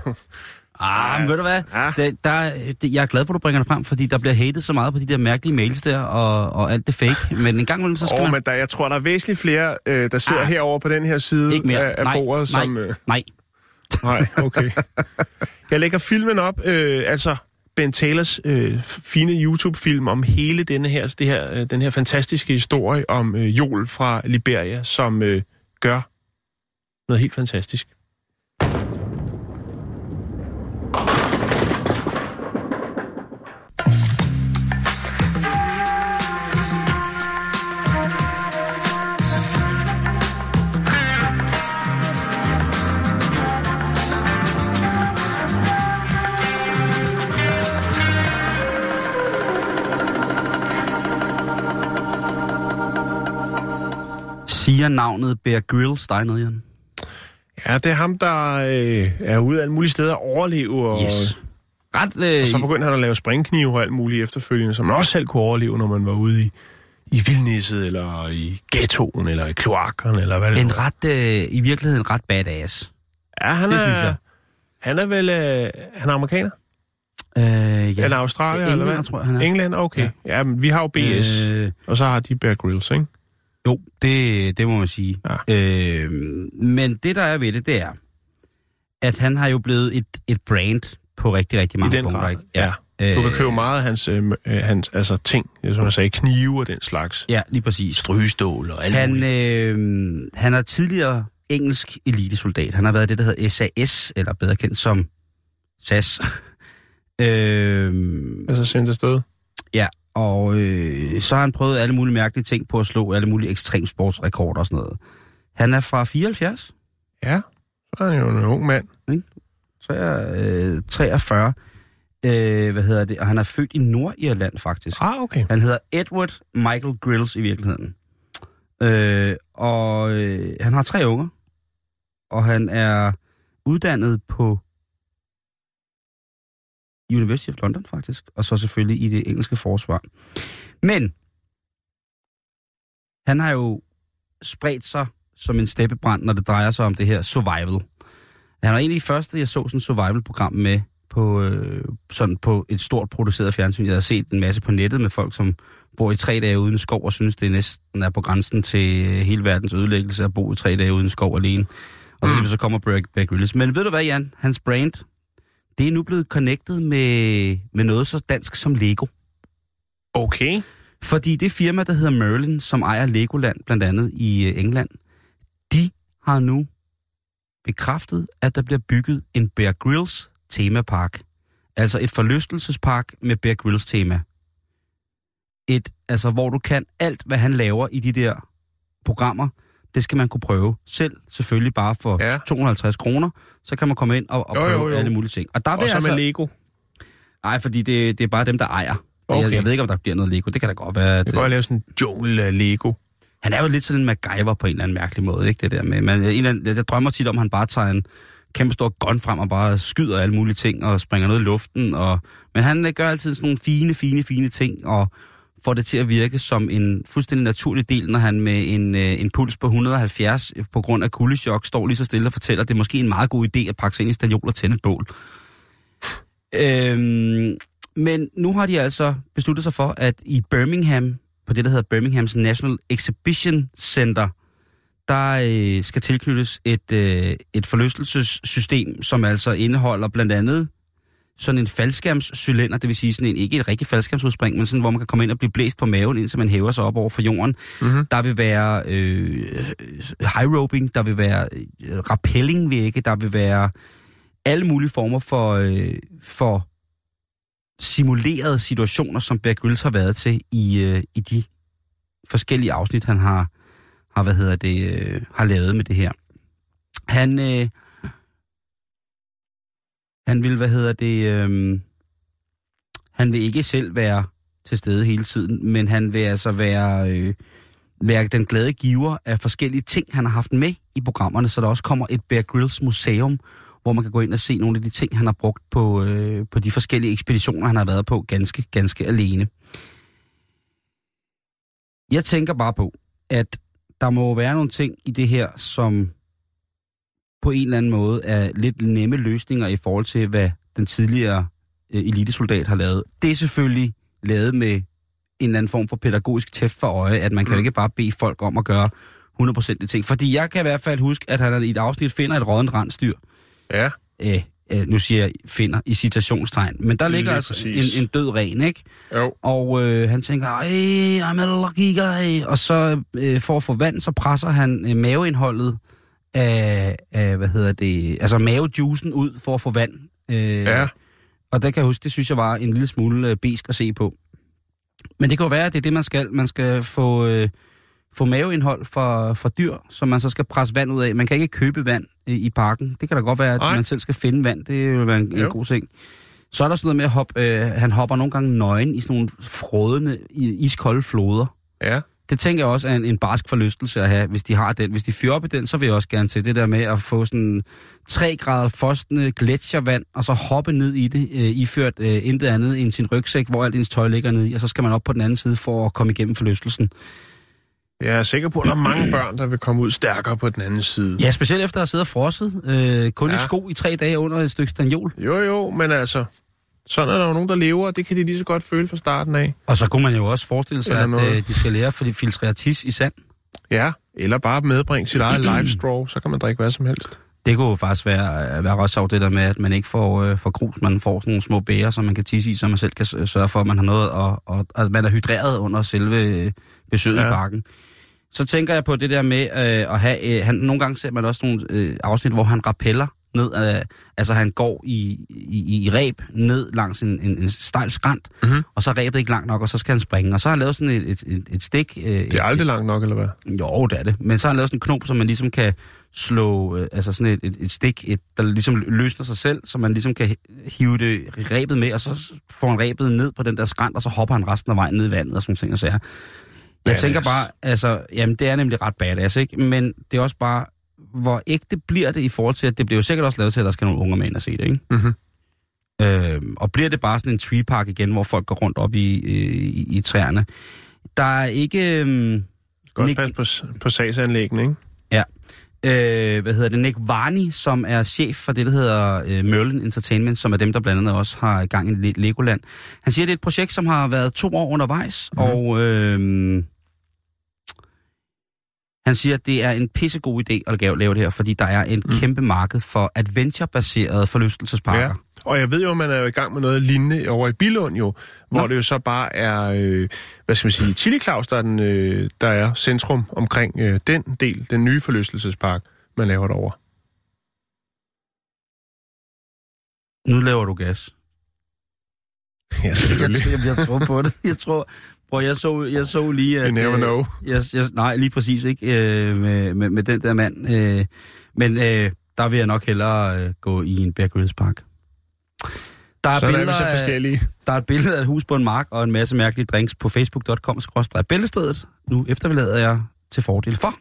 Speaker 1: Ah, men ved du hvad?
Speaker 2: Ja.
Speaker 1: Det, der, det, jeg er glad for, at du bringer det frem, fordi der bliver hatet så meget på de der mærkelige mails der, og, og alt det fake. Men en gang imellem, så skal
Speaker 2: Åh,
Speaker 1: man...
Speaker 2: men der, jeg tror, der er væsentligt flere, øh, der sidder
Speaker 1: Ah.
Speaker 2: herover på den her side
Speaker 1: Ikke mere.
Speaker 2: af, af
Speaker 1: nej,
Speaker 2: bordet,
Speaker 1: nej,
Speaker 2: som... Øh,
Speaker 1: nej.
Speaker 2: nej, okay. Jeg lægger filmen op, øh, altså Ben Taylors øh, fine YouTube-film om hele denne her, det her, øh, den her fantastiske historie om øh, Joel fra Liberia, som øh, gør noget helt fantastisk.
Speaker 1: Siger navnet Bear Grylls dig noget, Jan?
Speaker 2: Ja, det er ham, der øh, er ude alle mulige steder og,
Speaker 1: Yes. Ret, øh,
Speaker 2: og så begyndte han at lave springknive og alt muligt efterfølgende, som man også selv kunne overleve, når man var ude i, i vildnisset, eller i ghettoen, eller i kloakkerne, eller hvad det
Speaker 1: en
Speaker 2: er.
Speaker 1: ret, øh, i virkeligheden ret badass.
Speaker 2: Ja, han
Speaker 1: det
Speaker 2: er,
Speaker 1: synes jeg.
Speaker 2: Han er vel... Øh, han er amerikaner?
Speaker 1: Øh, ja.
Speaker 2: Eller Australier, eller
Speaker 1: Englænder,
Speaker 2: hvad?
Speaker 1: tror jeg, han er.
Speaker 2: England, okay. Ja. ja, men vi har jo BS, Øh, og så har de Bear Grylls, ikke?
Speaker 1: Jo, det, det må man sige.
Speaker 2: Ja.
Speaker 1: Øh, men det, der er ved det, det er, at han har jo blevet et, et brand på rigtig, rigtig mange
Speaker 2: I den
Speaker 1: punkter.
Speaker 2: grad,
Speaker 1: ikke?
Speaker 2: ja. Du kan
Speaker 1: Øh,
Speaker 2: købe meget af hans, øh, øh, hans altså, ting, som jeg sagde, knive og den slags.
Speaker 1: Ja, lige præcis.
Speaker 2: Strygestål og alt
Speaker 1: Han,
Speaker 2: muligt.
Speaker 1: øh, han er tidligere engelsk elitesoldat. Han har været det, der hedder SAS, eller bedre kendt som SAS. øh,
Speaker 2: Altså sendt afsted.
Speaker 1: ja, og øh, så har han prøvet alle mulige mærkelige ting på at slå alle mulige ekstremsportsrekorder og sådan noget. Han er fra 74,
Speaker 2: Ja, så er han jo en ung mand.
Speaker 1: 43, øh, 43 øh, hvad hedder det, og han er født i Nordirland faktisk.
Speaker 2: Ah, okay.
Speaker 1: Han hedder Edward Michael Grills i virkeligheden. Øh, og øh, han har tre unger, og han er uddannet på University of London faktisk, og så selvfølgelig i det engelske forsvar. Men han har jo spredt sig som en steppebrand, når det drejer sig om det her survival. Han var en af de første, jeg så sådan survival-program med på, øh, sådan på et stort produceret fjernsyn. Jeg har set en masse på nettet med folk, som bor i tre dage uden skov, og synes, det næsten er på grænsen til øh, hele verdens ødelæggelse at bo i tre dage uden skov alene. Og så, mm. så kommer Bear, Bear Grylls. Men ved du hvad, Jan? Hans brand, det er nu blevet connected med, med noget så dansk som Lego.
Speaker 2: Okay.
Speaker 1: Fordi det firma, der hedder Merlin, som ejer Legoland blandt andet i øh, England, de har nu bekræftet, at der bliver bygget en Bear Grylls temapark. Altså et forlystelsespark med Bear Grylls tema. Et, altså hvor du kan alt, hvad han laver i de der programmer, det skal man kunne prøve. Selv selvfølgelig bare for
Speaker 2: Ja.
Speaker 1: ja. 250 kroner, så kan man komme ind og, og
Speaker 2: Jo,
Speaker 1: prøve
Speaker 2: jo, jo.
Speaker 1: alle mulige ting. Og der
Speaker 2: Og så
Speaker 1: altså,
Speaker 2: med Lego.
Speaker 1: Nej, fordi det, det er bare dem, der ejer Okay. Jeg, jeg ved ikke, om der bliver noget Lego. Det kan da godt være.
Speaker 2: Det kan godt lave sådan en jungle af Lego.
Speaker 1: Han er jo lidt sådan en MacGyver på en eller anden mærkelig måde, ikke det der med. Men en eller anden, jeg, jeg drømmer tit om, at han bare tager en kæmpe stor gun frem og bare skyder alle mulige ting og springer noget i luften. Og, men han øh, gør altid sådan nogle fine, fine, fine ting og får det til at virke som en fuldstændig naturlig del, når han med en, øh, en puls på 170 øh, på grund af kuldechok står lige så stille og fortæller, at det er måske en meget god idé at pakke sig ind i stadiol og tænde et bål. Øhm, men nu har de altså besluttet sig for, at i Birmingham, på det, der hedder Birminghams National Exhibition Center, der øh, skal tilknyttes et, øh, et forlystelsessystem, som altså indeholder blandt andet sådan en faldskærmscylinder, det vil sige sådan en, ikke et rigtigt faldskærmsudspring, men sådan, hvor man kan komme ind og blive blæst på maven, indtil man hæver sig op over for jorden.
Speaker 2: Mm-hmm.
Speaker 1: Der vil være øh, high roping, der vil være øh, rappellingvægge, der vil være alle mulige former for, øh, for simulerede situationer, som Bear Grylls har været til i, øh, i de forskellige afsnit, han har, har hvad hedder det, øh, har lavet med det her. Han, øh, han vil, hvad hedder det, øh, han vil ikke selv være til stede hele tiden, men han vil altså være, øh, være den glade giver af forskellige ting, han har haft med i programmerne, så der også kommer et Bear Grylls museum, hvor man kan gå ind og se nogle af de ting, han har brugt på, øh, på de forskellige ekspeditioner, han har været på ganske, ganske alene. Jeg tænker bare på, at der må være nogle ting i det her, som på en eller anden måde er lidt nemme løsninger i forhold til, hvad den tidligere øh, elitesoldat har lavet. Det er selvfølgelig lavet med en eller anden form for pædagogisk tæft for øje, at man kan jo ikke bare bede folk om at gøre 100% de ting. Fordi jeg kan i hvert fald huske, at han i et afsnit finder et rådent rensdyr.
Speaker 2: Ja.
Speaker 1: Øh, øh, nu siger jeg finder i citationstegn. Men der ligger
Speaker 2: Lige
Speaker 1: altså
Speaker 2: præcis.
Speaker 1: en, en død ren, ikke?
Speaker 2: Jo.
Speaker 1: Og øh, han tænker, ej, I'm a lucky guy. Og så øh, for at få vand, så presser han øh, maveindholdet af, af, hvad hedder det, altså mavejuicen ud for at få vand. Øh,
Speaker 2: Ja.
Speaker 1: Og der kan jeg huske, det synes jeg var en lille smule øh, besk at se på. Men det kan jo være, at det er det, man skal. Man skal få, øh, få maveindhold fra, fra dyr, som man så skal presse vand ud af. Man kan ikke købe vand øh, i parken. Det kan da godt være, at
Speaker 2: Nej.
Speaker 1: man selv skal finde vand. Det vil være en, en god ting. Så er der sådan noget med at hoppe, øh, han hopper nogle gange nøgen i sådan nogle frådende, iskolde floder.
Speaker 2: Ja.
Speaker 1: Det tænker jeg også er en, en barsk forlystelse at have, hvis de har den. Hvis de fyrer op i den, så vil jeg også gerne til det der med at få sådan 3 grader frostende gletsjervand, og så hoppe ned i det, øh, iført øh, intet andet end sin rygsæk, hvor alt ens tøj ligger nede i, og så skal man op på den anden side for at komme igennem forlystelsen.
Speaker 2: Jeg er sikker på, at der er mange børn, der vil komme ud stærkere på den anden side.
Speaker 1: Ja, specielt efter at have siddet og frosset, øh, kun ja. i sko i tre dage under et stykke stanjol.
Speaker 2: Jo, jo, men altså, sådan er der jo nogen, der lever, og det kan de lige så godt føle fra starten af.
Speaker 1: Og så kunne man jo også forestille sig,
Speaker 2: Eller
Speaker 1: at øh, de skal lære for de filtrere tis i sand.
Speaker 2: Ja, eller bare medbringe sit eget live straw, så kan man drikke hvad som helst.
Speaker 1: Det kunne jo faktisk være, være ret sjovt, det der med, at man ikke får, øh, får grus, man får sådan nogle små bæger, som man kan tisse i, så man selv kan s- sørge for, at man har noget, og, og at man er hydreret under selve øh, besøget ja. i parken. Så tænker jeg på det der med øh, at have, øh, han, nogle gange ser man også nogle øh, afsnit, hvor han rappeller ned, øh, altså han går i, i, i ræb ned langs en, en, en stejl skrant,
Speaker 2: Mhm.
Speaker 1: og så er ræbet ikke langt nok, og så skal han springe, og så har han lavet sådan et, et, et, et stik. Øh,
Speaker 2: Det er aldrig langt nok, eller hvad?
Speaker 1: jo, det er det. Men så har han lavet sådan en knop, som man ligesom kan slå, øh, altså sådan et, et, et stik, et, der ligesom løsner sig selv, så man ligesom kan hive det rebet med, og så får han rebet ned på den der skrant, og så hopper han resten af vejen ned i vandet og sådan ting og sager. Jeg
Speaker 2: Badass.
Speaker 1: tænker bare, altså, jamen det er nemlig ret badass, ikke? Men det er også bare, hvor ægte bliver det i forhold til, at det bliver jo sikkert også lavet til, at der skal nogle unger med ind og se det, ikke?
Speaker 2: Mhm.
Speaker 1: Øh, og bliver det bare sådan en tree park igen, hvor folk går rundt op i, i, i træerne. Der er ikke... Øh,
Speaker 2: Godt
Speaker 1: Nick-
Speaker 2: passe på, på sagsanlæggene, ikke?
Speaker 1: Ja. Øh, hvad hedder det? Nick Varney, som er chef for det, der hedder øh, Merlin Entertainment, som er dem, der blandt andet også har gang i Le- Legoland. Han siger, at det er et projekt, som har været to år undervejs,
Speaker 2: Mhm.
Speaker 1: mm. og øh, han siger, at det er en pissegod idé at lave lave det her, fordi der er en Mm. kæmpe marked for adventure-baserede forlystelsesparker.
Speaker 2: Ja. Og jeg ved jo, at man er jo i gang med noget lignende over i Bilund jo, hvor
Speaker 1: Nå.
Speaker 2: det jo så bare er, øh, hvad skal man sige, Chili Claus, der er, den, øh, der er centrum omkring øh, den del, den nye forlystelsespark, man laver derovre.
Speaker 1: Nu laver du gas.
Speaker 2: Ja, selvfølgelig.
Speaker 1: Jeg, jeg, jeg tror på det. Jeg tror, Prøv, jeg så, jeg så lige, at...
Speaker 2: You never
Speaker 1: øh,
Speaker 2: know.
Speaker 1: Jeg, jeg, nej, lige præcis ikke øh, med, med, med den der mand. Øh, men øh, der vil jeg nok hellere øh, gå i en Bear Grylls park. Der er,
Speaker 2: Sådan er vi
Speaker 1: billeder
Speaker 2: så
Speaker 1: af,
Speaker 2: forskellige.
Speaker 1: der er et billede af et hus på en mark og en masse mærkelige drinks på facebook.com bæltestedet. Nu efterlader jeg til fordel for.